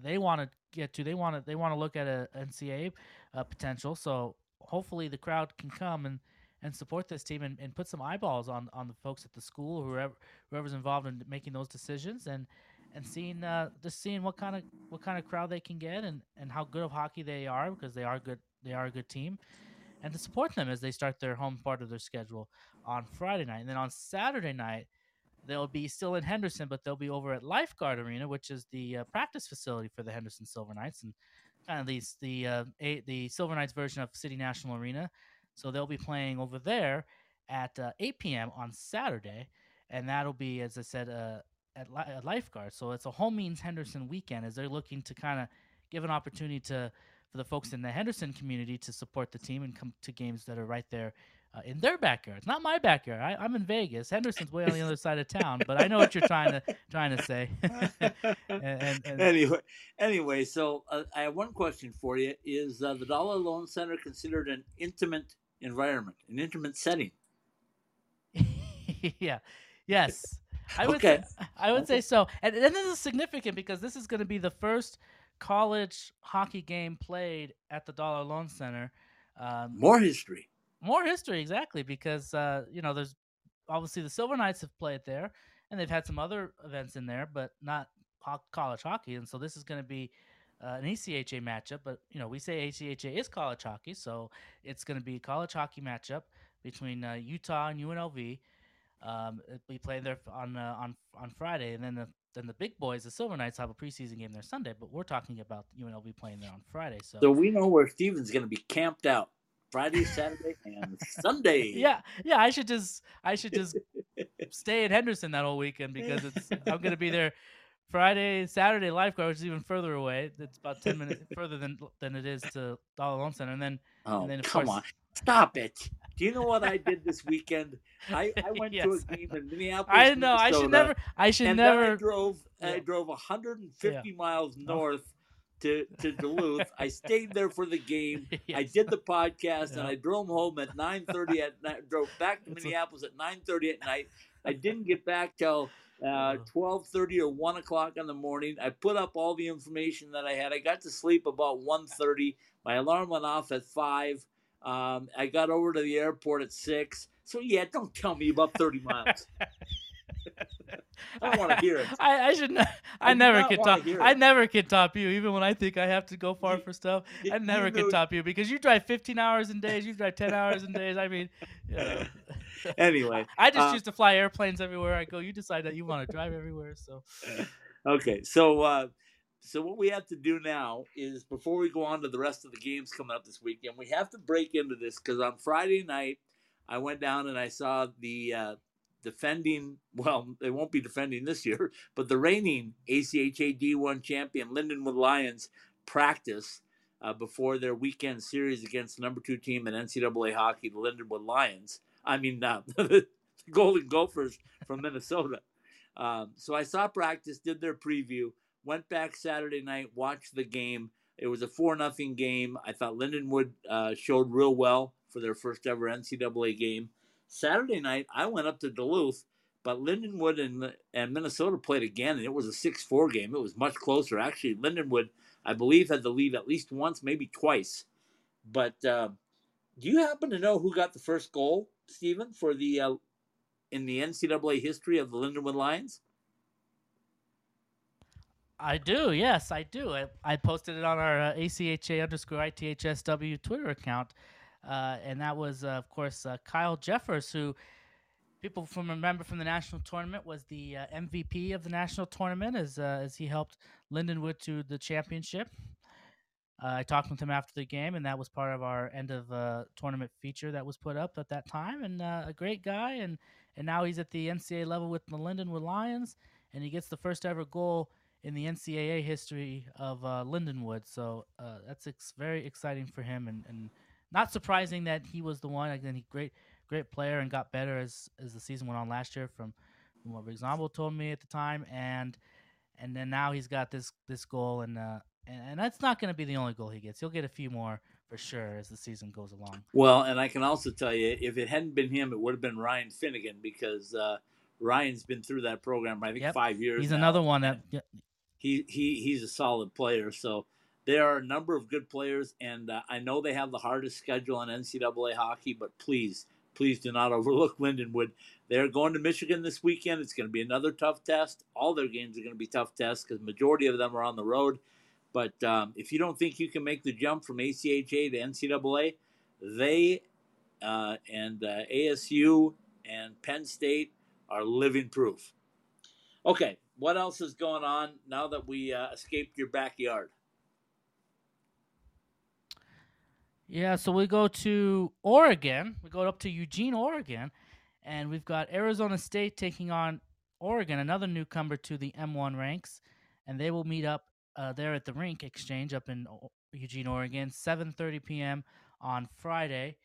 they want to get to. They want to they want to look at a NCAA uh, potential. So hopefully the crowd can come and and support this team and, and put some eyeballs on, on the folks at the school, whoever whoever's involved in making those decisions, and and seeing uh, just seeing what kind of what kind of crowd they can get and, and how good of hockey they are because they are good they are a good team, and to support them as they start their home part of their schedule on Friday night. And then on Saturday night, they'll be still in Henderson, but they'll be over at Lifeguard Arena, which is the uh, practice facility for the Henderson Silver Knights, and kind of these the uh, the Silver Knights version of City National Arena. So they'll be playing over there at uh, 8 p.m. on Saturday, and that'll be, as I said, uh, at, li- Lifeguard. So it's a home means Henderson weekend as they're looking to kind of give an opportunity to for the folks in the Henderson community to support the team and come to games that are right there uh, in their backyard. It's not my backyard. I, I'm in Vegas. Henderson's way on the other side of town, but I know what you're trying to trying to say. and, and, and anyway, anyway, so uh, I have one question for you: Is uh, the Dollar Loan Center considered an intimate environment, an intimate setting? yeah. Yes. I would Okay. say, I would say so. And, and this is significant because this is going to be the first college hockey game played at the Dollar Loan Center. Um, More history. more history exactly because uh, you know there's obviously the Silver Knights have played there and they've had some other events in there, but not ho- college hockey. And so this is going to be uh, an ACHA matchup. But you know we say ACHA is college hockey, so it's going to be a college hockey matchup between uh, Utah and UNLV. Um, be playing there on uh, on on Friday, and then the then the big boys, the Silver Knights, have a preseason game there Sunday. But we're talking about UNLV playing there on Friday. So, So we know where Steven's going to be camped out Friday, Saturday, and Sunday. yeah, yeah, I should just I should just stay in Henderson that whole weekend because it's I'm gonna be there Friday, Saturday lifeguard, which is even further away. It's about ten minutes further than than it is to Dollar Loan Center, and then Oh, and then of come course, on. Stop it. Do you know what I did this weekend? I, I went to a game in Minneapolis. I know I should never I should and then I never drove. I Yeah. drove 150 miles oh. north to to Duluth. I stayed there for the game. I did the podcast, and I drove home at 9:30 at night. Drove back to Minneapolis at 9:30 at night. I didn't get back till uh, Uh. 12:30 or 1 o'clock in the morning. I put up all the information that I had. I got to sleep about 1:30. My alarm went off at five. Um, I got over to the airport at six. So yeah, don't tell me about 30 miles. I don't want to hear it. I, I should. Ne- I I, never not could top. I never could top you, even when I think I have to go far for stuff. you- I never you could top you because you drive 15 hours in days. You drive 10 hours in days. I mean, you know. Anyway, I just uh, choose to fly airplanes everywhere I go. You decide that you want to drive everywhere. So Okay, so uh, so what we have to do now is before we go on to the rest of the games coming up this weekend, we have to break into this because on Friday night I went down and I saw the uh, defending. Well, they won't be defending this year, but the reigning ACHA D1 champion Lindenwood Lions practice uh, before their weekend series against the number two team in NCAA hockey, the Lindenwood Lions. I mean, uh, the Golden Gophers from Minnesota. Um, so I saw practice, did their preview, went back Saturday night, watched the game. It was a four nothing game. I thought Lindenwood uh, showed real well for their first ever NCAA game. Saturday night, I went up to Duluth, but Lindenwood and and Minnesota played again, and it was a six four game. It was much closer. Actually, Lindenwood, I believe, had the lead at least once, maybe twice. But uh, do you happen to know who got the first goal, Stephen, for the uh, in the NCAA history of the Lindenwood Lions? I do. Yes, I do. I, I posted it on our uh, ACHA underscore ITHSW Twitter account, uh, and that was, uh, of course, uh, Kyle Jeffers, who people from remember from the national tournament was the uh, MVP of the national tournament as uh, as he helped Lindenwood to the championship. Uh, I talked with him after the game, and that was part of our end of uh, tournament feature that was put up at that time. And uh, a great guy, and and now he's at the NCAA level with the Lindenwood Lions, and he gets the first ever goal in the NCAA history of uh, Lindenwood. So uh, that's ex- very exciting for him, and, and not surprising that he was the one. Again, he great great player and got better as as the season went on last year from, from what Zombo told me at the time, and and then now he's got this this goal, and uh, and, and that's not going to be the only goal he gets. He'll get a few more for sure as the season goes along. Well, and I can also tell you, if it hadn't been him, it would have been Ryan Finnegan because uh, Ryan's been through that program, I think, Yep. five years. He's now, another one that he he he's a solid player. So there are a number of good players, and uh, I know they have the hardest schedule in NCAA hockey. But please, please do not overlook Lindenwood. They're going to Michigan this weekend. It's going to be another tough test. All their games are going to be tough tests because majority of them are on the road. But um, if you don't think you can make the jump from ACHA to NCAA, they uh, and uh, ASU and Penn State are living proof. Okay, what else is going on now that we uh, escaped your backyard? Yeah, so we go to Oregon. We go up to Eugene, Oregon, and we've got Arizona State taking on Oregon, another newcomer to the M1 ranks, and they will meet up uh, there at the Rink Exchange up in Eugene, Oregon, 7:30 p.m. on Friday.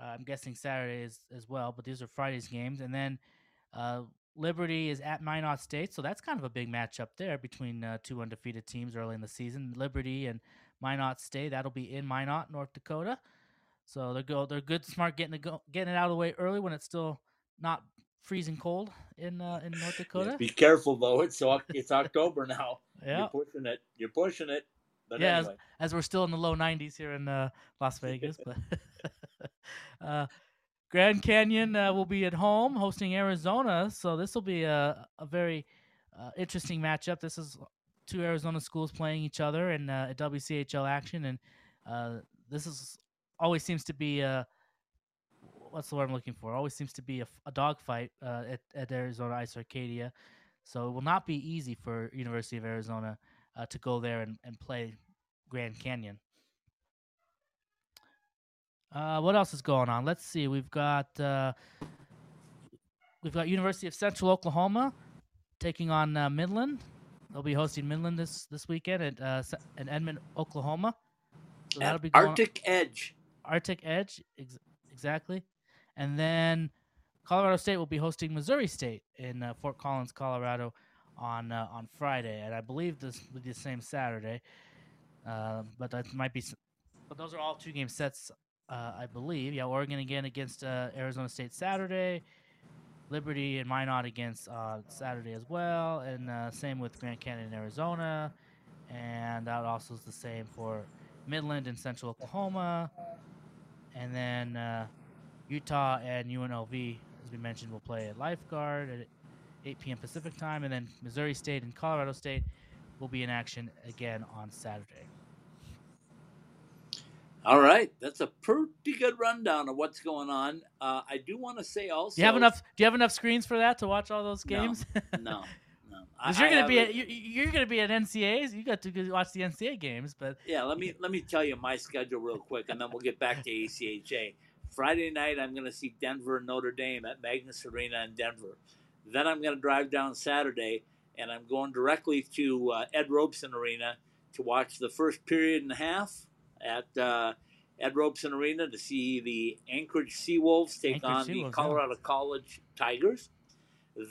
Uh, I'm guessing Saturday is as well, but these are Friday's games, and then uh, Liberty is at Minot State, so that's kind of a big matchup there between uh, two undefeated teams early in the season. Liberty and Minot State. That'll be in Minot, North Dakota. So they're go they're good, smart getting it go, getting it out of the way early when it's still not freezing cold in uh, in North Dakota. Be careful though; it's it's October now. Yeah. You're pushing it. You're pushing it. But Yeah, as, anyway, as we're still in the low 90s here in uh, Las Vegas. But uh, Grand Canyon uh, will be at home hosting Arizona, so this will be a, a very uh, interesting matchup. This is two Arizona schools playing each other in uh, a WCHL action, and uh, this is always seems to be a what's the word I'm looking for? Always seems to be a dogfight uh, at, at Arizona Ice Arcadia. So it will not be easy for University of Arizona uh, to go there and, and play Grand Canyon. Uh, what else is going on? Let's see. We've got uh, we've got University of Central Oklahoma taking on uh, Midland. They'll be hosting Midland this this weekend at uh, in Edmond, Oklahoma. So that'll be going Arctic Edge. Arctic Edge, ex- exactly. And then Colorado State will be hosting Missouri State in uh, Fort Collins, Colorado, on uh, on Friday, and I believe this will be the same Saturday. Uh, but that might be. But those are all two game sets, uh, I believe. Yeah, Oregon again against uh, Arizona State Saturday. Liberty and Minot against uh, Saturday as well, and same with Grand Canyon, Arizona, and that also is the same for Midland and Central Oklahoma, and then uh, Utah and UNLV, as we mentioned, will play at Lifeguard at 8 p.m. Pacific time, and then Missouri State and Colorado State will be in action again on Saturday. All right, that's a pretty good rundown of what's going on. Uh, I do want to say also. Do you have enough? Do you have enough screens for that to watch all those games? No, no. I- Because you're gonna be it- at, you, you're gonna be at NCA's. You got to watch the NCAA games, but Yeah, let me let me tell you my schedule real quick, and then we'll get back to ACHA. Friday night, I'm going to see Denver and Notre Dame at Magness Arena in Denver. Then I'm going to drive down Saturday, and I'm going directly to uh, Ed Robson Arena to watch the first period and a half at uh, Ed Robson Arena to see the Anchorage Seawolves take Anchorage on the Seawolves, yeah. Colorado College Tigers.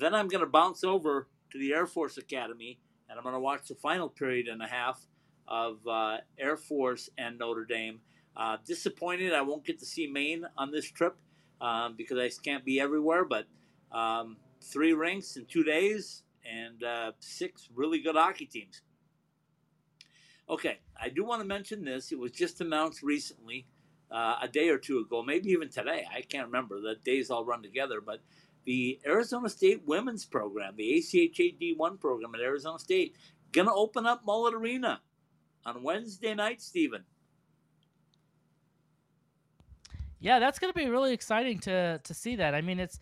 Then I'm going to bounce over to the Air Force Academy, and I'm going to watch the final period and a half of uh, Air Force and Notre Dame. Uh, disappointed I won't get to see Maine on this trip um, because I can't be everywhere, but um, three rinks in two days and uh, six really good hockey teams. Okay, I do want to mention this. It was just announced recently, uh, a day or two ago, maybe even today. I can't remember. The days all run together, but the Arizona State women's program, the ACHA D1 program at Arizona State, gonna open up Mullet Arena on Wednesday night, Stephen. Yeah, that's going to be really exciting to to see that. I mean, it's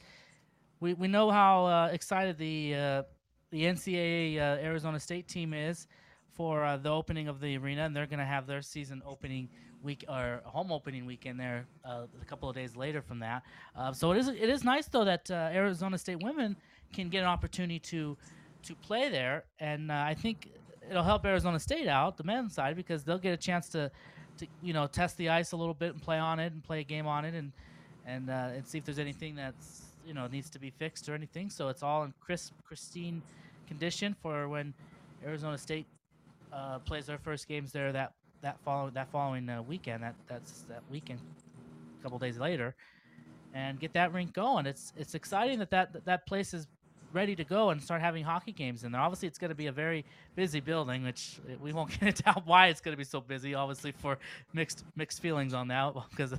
we, we know how uh, excited the uh, the NCAA uh, Arizona State team is for uh, the opening of the arena, and they're going to have their season opening week or home opening weekend there uh, a couple of days later from that. Uh, so it is it is nice though that Arizona State women can get an opportunity to to play there, and I think it'll help Arizona State out the men's side because they'll get a chance to to you know test the ice a little bit and play on it and play a game on it and and uh, and see if there's anything that's you know needs to be fixed or anything. So it's all in crisp, pristine condition for when Arizona State uh, plays their first games there that that follow that following uh, weekend. That that's that weekend, a couple days later, and get that rink going. It's it's exciting that that that, that place is ready to go and start having hockey games in there. Obviously, it's going to be a very busy building, which uh, we won't get into why it's going to be so busy. Obviously, for mixed mixed feelings on that because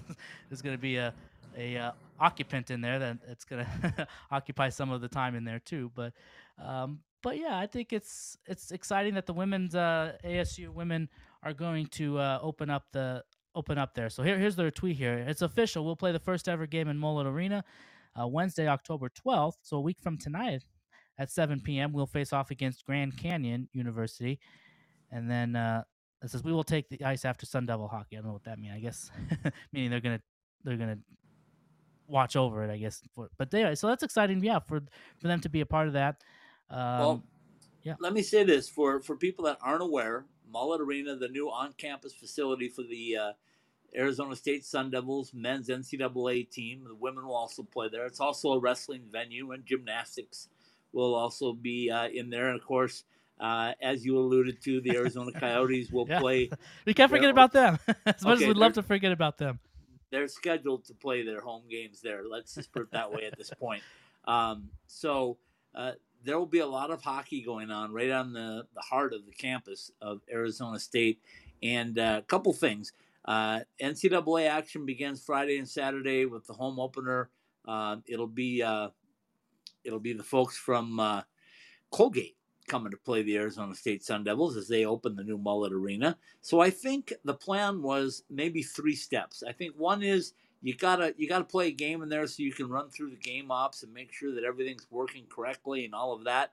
there's going to be a a uh, occupant in there that it's going to occupy some of the time in there too. But um, but yeah, I think it's it's exciting that the women's uh, ASU women are going to uh, open up the open up there. So here, here's their tweet here. It's official. We'll play the first ever game in Mullet Arena uh, Wednesday, October 12th. So a week from tonight at 7 p.m., we'll face off against Grand Canyon University. And then uh, it says we will take the ice after Sun Devil hockey. I don't know what that means. I guess meaning they're gonna they're gonna watch over it. I guess. For, but anyway, so that's exciting. Yeah, for for them to be a part of that. Um, well, yeah. Let me say this for for people that aren't aware, Mullet Arena, the new on-campus facility for the uh, Arizona State Sun Devils men's NCAA team. The women will also play there. It's also a wrestling venue and gymnastics will also be uh, in there. And of course, uh, as you alluded to, the Arizona Coyotes will Yeah. play. we can't forget about them. as much Okay, as we'd love to forget about them. They're scheduled to play their home games there. Let's just put it that way at this point. Um, so uh, there will be a lot of hockey going on right on the, the heart of the campus of Arizona State. And uh, a couple things. Uh, NCAA action begins Friday and Saturday with the home opener. Uh, it'll be uh, it'll be the folks from uh, Colgate coming to play the Arizona State Sun Devils as they open the new Mullet Arena. So I think the plan was maybe three steps. I think one is you gotta you gotta play a game in there so you can run through the game ops and make sure that everything's working correctly and all of that.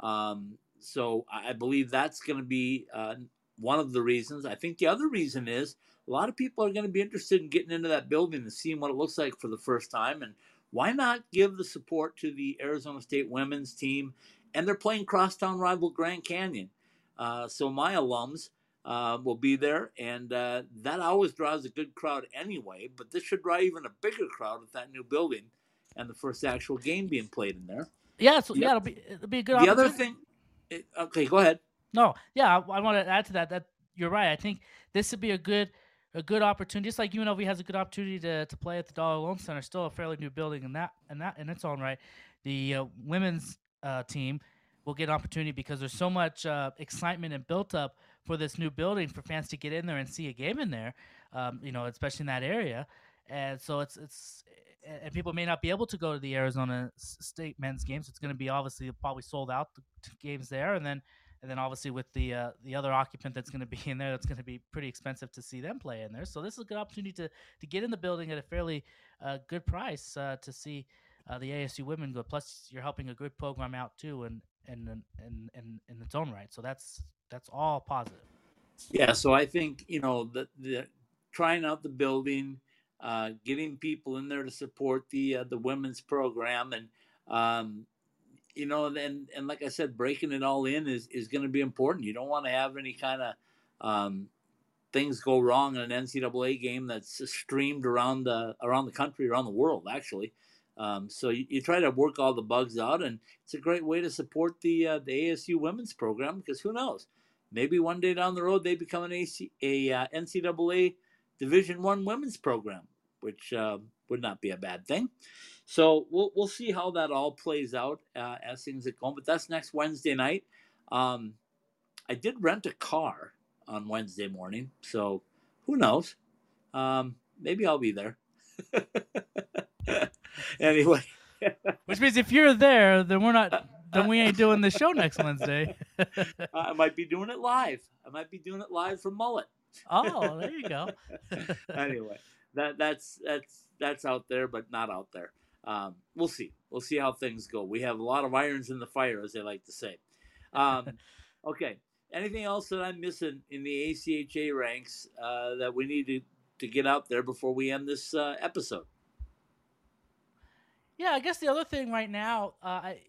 Um, so I believe that's going to be uh, one of the reasons. I think the other reason is a lot of people are going to be interested in getting into that building and seeing what it looks like for the first time. And why not give the support to the Arizona State women's team? And they're playing crosstown rival Grand Canyon. Uh, so my alums uh, will be there, and uh, that always draws a good crowd anyway. But this should draw even a bigger crowd with that new building and the first actual game being played in there. Yeah, so, The- yeah, it'll be it'll be a good. the other thing, it- okay, go ahead. No, yeah, I, I want to add to that. That you're right. I think this would be a good a good opportunity. Just like UNLV has a good opportunity to, to play at the Dollar Loan Center, still a fairly new building, and that and that in its own right, the uh, women's uh, team will get an opportunity because there's so much uh, excitement and built up for this new building for fans to get in there and see a game in there. Um, you know, especially in that area, and so it's it's and people may not be able to go to the Arizona State men's games. It's going to be obviously probably sold out the games there, and then and then obviously with the uh, the other occupant that's going to be in there, that's going to be pretty expensive to see them play in there. So this is a good opportunity to to get in the building at a fairly uh, good price uh, to see uh, the ASU women go. Plus, you're helping a good program out too, and and and in, in its own right. So that's that's all positive. Yeah, so I think you know the, the trying out the building, uh, getting people in there to support the uh, the women's program, and um, you know, and and like I said, breaking it all in is is going to be important. You don't want to have any kind of um, things go wrong in an NCAA game that's streamed around the around the country, around the world, actually. Um, so you, you try to work all the bugs out, and it's a great way to support the uh, the ASU women's program because who knows, maybe one day down the road they become an AC, a uh, NCAA Division One women's program, which uh, would not be a bad thing. So we'll we'll see how that all plays out uh, as things get going. But that's next Wednesday night. Um, I did rent a car on Wednesday morning, so who knows? Um, maybe I'll be there. anyway, Which means if you're there, then we're not. Then we ain't doing the show next Wednesday. I might be doing it live. I might be doing it live from Mullet. oh, there you go. anyway, that that's that's that's out there, but not out there. Um, we'll see. We'll see how things go. We have a lot of irons in the fire, as they like to say. Um, okay. Anything else that I'm missing in the ACHA ranks uh, that we need to, to get out there before we end this uh, episode? Yeah, I guess the other thing right now, uh, I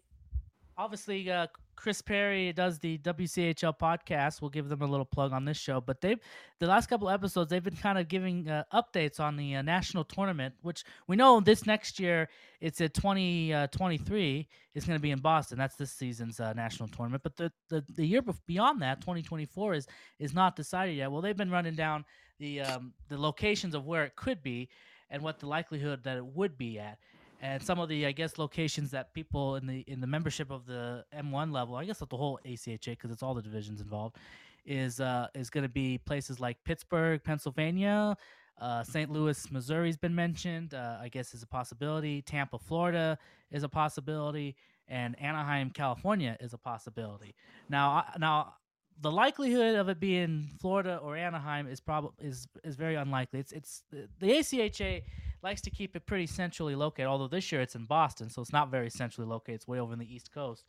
obviously uh, Chris Perry does the WCHL podcast. We'll give them a little plug on this show, but they've the last couple episodes they've been kind of giving uh, updates on the uh, national tournament, which we know this next year it's at 2023 is going to be in Boston. That's this season's uh, national tournament, but the, the the year beyond that, 2024 is is not decided yet. Well, they've been running down the um, the locations of where it could be and what the likelihood that it would be at and some of the I guess locations that people in the in the membership of the M1 level, I guess not the whole ACHA because it's all the divisions involved, is uh, is going to be places like Pittsburgh, Pennsylvania, uh, St. Louis, Missouri's been mentioned. Uh, I guess is a possibility. Tampa, Florida is a possibility, and Anaheim, California is a possibility. Now, now the likelihood of it being Florida or Anaheim is probably is is very unlikely. It's it's the ACHA likes to keep it pretty centrally located. Although this year it's in Boston, so it's not very centrally located. It's way over in the East Coast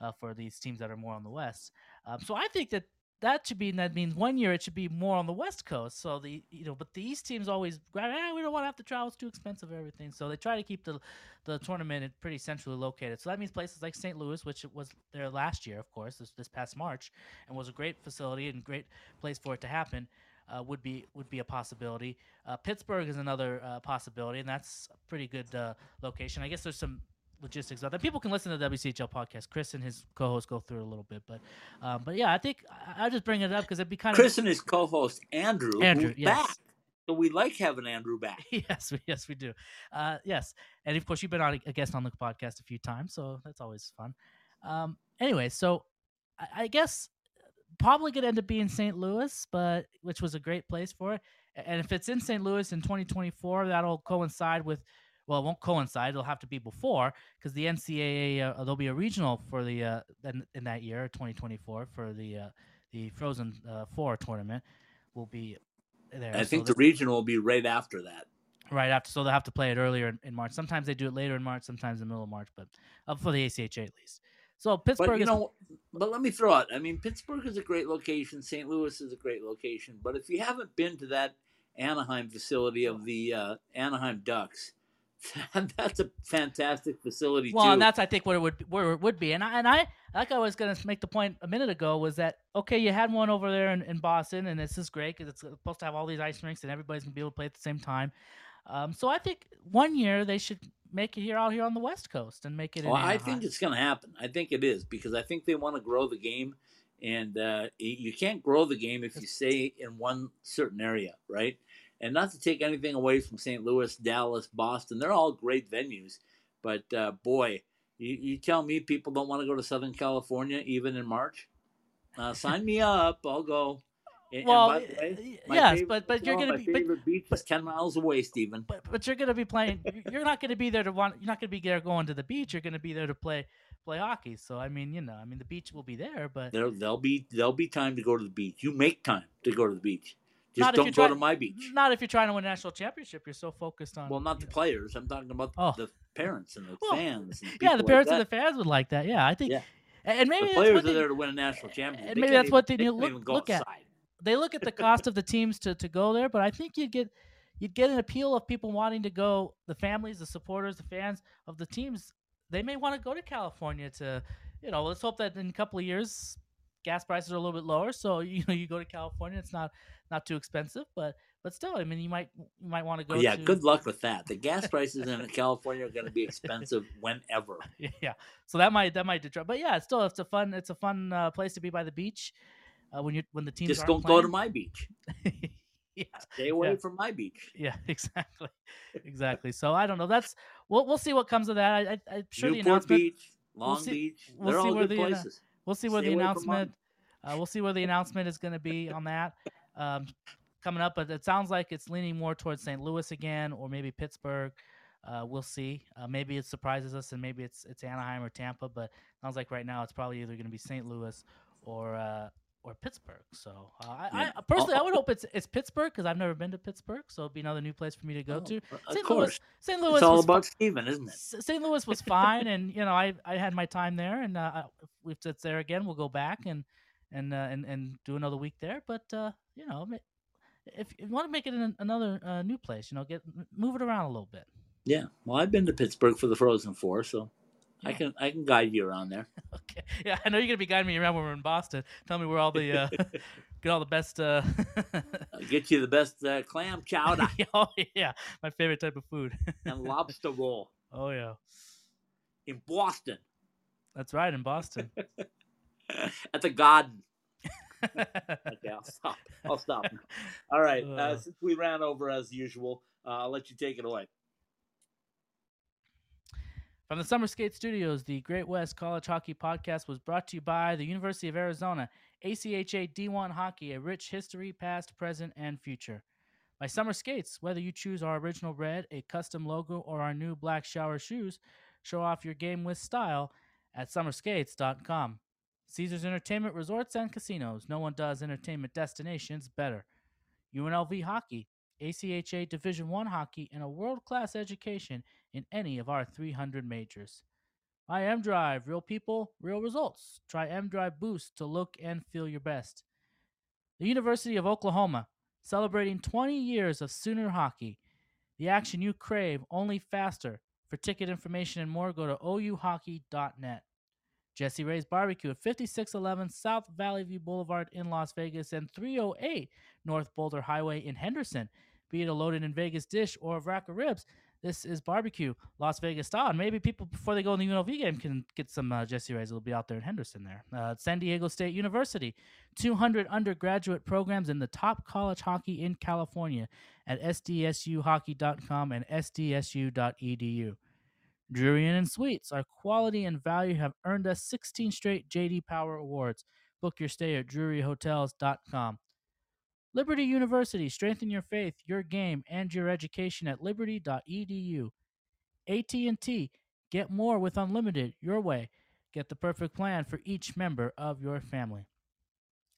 uh, for these teams that are more on the West. Um, so I think that that should be that means one year it should be more on the West Coast. So the you know, but the East teams always grab. Eh, we don't want to have to travel; it's too expensive. Everything. So they try to keep the the tournament pretty centrally located. So that means places like St. Louis, which was there last year, of course, this, this past March, and was a great facility and great place for it to happen. Uh, would be would be a possibility. Uh, Pittsburgh is another uh, possibility, and that's a pretty good uh, location. I guess there's some logistics of that. People can listen to the WCHL podcast. Chris and his co-host go through it a little bit, but um, but yeah, I think I, I just bring it up because it'd be kind of Chris and his co-host Andrew, Andrew, yes. back. So we like having Andrew back. yes, we, yes, we do. Uh, yes, and of course you've been on a guest on the podcast a few times, so that's always fun. Um, anyway, so I, I guess probably gonna end up being St. Louis, but which was a great place for it. And if it's in St. Louis in 2024, that'll coincide with. Well, it won't coincide. It'll have to be before because the NCAA uh, there'll be a regional for the uh, in, in that year, 2024, for the uh, the Frozen uh, Four tournament will be there. I So think the region will be right after that. right after, so they'll have to play it earlier in, in March. Sometimes they do it later in March, sometimes in the middle of March, but uh, for the ACHA at least. So Pittsburgh But you is know, but let me throw it. I mean, Pittsburgh is a great location. St. Louis is a great location. But if you haven't been to that Anaheim facility of the uh, Anaheim Ducks, that's a fantastic facility well, too. and that's I think what it would where it would be. And I, and I like I was going to make the point a minute ago was that okay, you had one over there in, in Boston, and this is great because it's supposed to have all these ice rinks and everybody's gonna be able to play at the same time. Um, so I think one year they should make it here out here on the West Coast and make it. Well, I think it's going to happen. I think it is because I think they want to grow the game, and uh, you can't grow the game if you stay in one certain area, right? And not to take anything away from St. Louis, Dallas, Boston, they're all great venues, but uh, boy, you, you tell me people don't want to go to Southern California even in March? Uh, sign me up, I'll go. And, and Well, the way, yes, favorite- but but you're gonna my be but, favorite beach is ten miles away, Stephen. but but you're gonna be playing. You're not gonna be there to want. You're not gonna be there going to the beach. You're gonna be there to play play hockey. So I mean, you know, I mean, the beach will be there, but There, there'll be there'll be time to go to the beach. You make time to go to the beach. Just Not if don't you're go try- to my beach. not if you're trying to win a national championship. You're so focused on. Well, not the know. players. I'm talking about Oh. the parents and the Well, fans. And Yeah, the parents that. and the fans would like that. Yeah, I think. Yeah. And and maybe the players are they, there to win a national championship. and maybe that's what they need to look- look at. They look at the cost of the teams to, to go there, but I think you'd get you'd get an appeal of people wanting to go. The families, the supporters, the fans of the teams, they may want to go to California to, you know. Let's hope that in a couple of years, gas prices are a little bit lower, so you know you go to California, it's not not too expensive, but but still, I mean, you might you might want to go. yeah, to, good luck with that. The gas prices in California are going to be expensive whenever. yeah so that might that might detract but yeah it's still it's a fun it's a fun uh, place to be by the beach uh, when you when the teams Just don't go to my beach. yeah Stay away Yeah. from my beach. yeah exactly exactly so i don't know that's we'll, we'll see what comes of that i, I i'm sure the Newport announcement Beach, we'll Long see- Beach. we'll They're see all where good the, uh, we'll see where Stay the away from mine. announcement uh, we'll see where the announcement is going to be on that um, coming up but it sounds like it's leaning more towards st louis again or maybe pittsburgh uh, we'll see. Uh, maybe it surprises us, and maybe it's it's Anaheim or Tampa. But sounds like right now it's probably either going to be St. Louis or uh, or Pittsburgh. So uh, I. I personally I Oh, would hope it's it's Pittsburgh because I've never been to Pittsburgh, so it'd be another new place for me to go Oh, to. Of St. course. Louis, St. Louis It's all was fi- about Stephen, isn't it? St. Louis was fine, and you know I I had my time there, and uh, I- if it's there again, we'll go back and and uh, and and do another week there. But uh, you know, if you want to make it an, another uh, new place, you know, get move it around a little bit. Yeah. Well, I've been to Pittsburgh for the Frozen Four, so I can I can guide you around there. Okay, yeah, I know you're gonna be guiding me around when we're in Boston. Tell me where all the uh, get all the best. Uh, get you the best uh, clam chowder oh yeah, my favorite type of food. and lobster roll oh yeah, in Boston that's right in Boston. at the Garden. Okay, I'll stop. I'll stop. All right. Uh, Uh. since we ran over as usual, uh, I'll let you take it away. From the Summer Skate Studios, the Great West College Hockey Podcast was brought to you by the University of Arizona, ACHA D1 Hockey, a rich history, past, present, and future. By Summer Skates, whether you choose our original red, a custom logo, or our new black shower shoes, show off your game with style at summerskates.com. Caesars Entertainment Resorts and Casinos. No one does entertainment destinations better. UNLV Hockey, ACHA Division One hockey, and a world-class education in any of our 300 majors. I M Drive, real people, real results. Try M Drive Boost to look and feel your best. The University of Oklahoma, celebrating 20 years of Sooner hockey. The action you crave, only faster. For ticket information and more, go to ouhockey.net. Jessie Rae's Barbecue at 5611 South Valley View Boulevard in Las Vegas and 308 North Boulder Highway in Henderson. Be it a loaded in Vegas dish or a rack of ribs, this is barbecue, Las Vegas style. And maybe people before they go in the UNLV game can get some uh, Jessie Rae's. It'll be out there in Henderson there. Uh, San Diego State University, 200 undergraduate programs in the top college hockey in California at sdsuhockey.com and sdsu.edu. Drury Inn and Suites, our quality and value have earned us 16 straight JD Power Awards. Book your stay at druryhotels.com. Liberty University, strengthen your faith, your game, and your education at liberty.edu. AT&T, get more with unlimited your way. Get the perfect plan for each member of your family.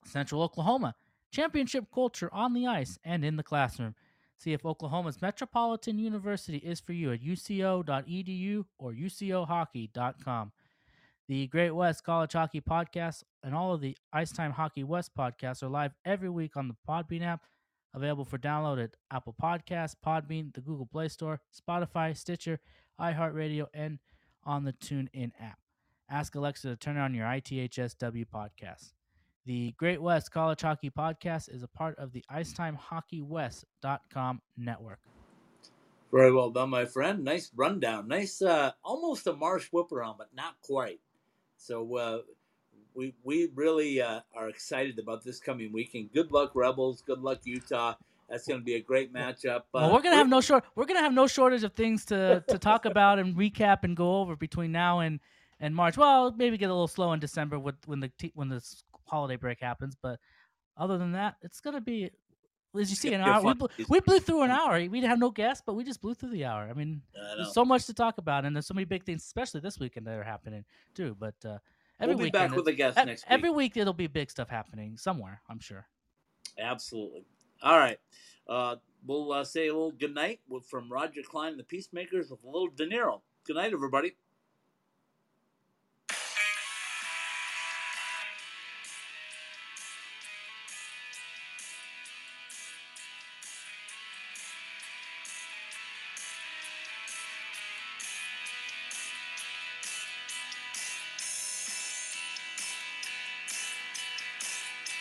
Central Oklahoma, championship culture on the ice and in the classroom. See if Oklahoma's Metropolitan University is for you at uco.edu or ucohockey.com. The Great West College Hockey Podcast and all of the Ice Time Hockey West podcasts are live every week on the Podbean app, available for download at Apple Podcasts, Podbean, the Google Play Store, Spotify, Stitcher, iHeartRadio, and on the TuneIn app. Ask Alexa to turn on your ITHSW podcast. The Great West College Hockey Podcast is a part of the IcetimeHockeyWest.com network. Very well done, my friend. Nice rundown. Nice, uh, almost a Marsh Whipper around, but not quite. So uh, we we really uh, are excited about this coming weekend. Good luck, Rebels. Good luck, Utah. That's going to be a great matchup. Well, Uh, we're gonna have no short. We're gonna have no shortage of things to to talk about and recap and go over between now and and March. Well, maybe get a little slow in December with when the when the holiday break happens, but other than that, it's gonna be. As you see, an hour. We, blew, we blew through an hour. We had no guests, but we just blew through the hour. I mean, I there's so much to talk about, and there's so many big things, especially this weekend that are happening too. But uh, every we'll be weekend, back with a guest next week. every week it'll be big stuff happening somewhere. I'm sure. Absolutely. All right. Uh, we'll uh, say a little good night from Roger Clyne and the Peacemakers with a little De Niro. Good night, everybody.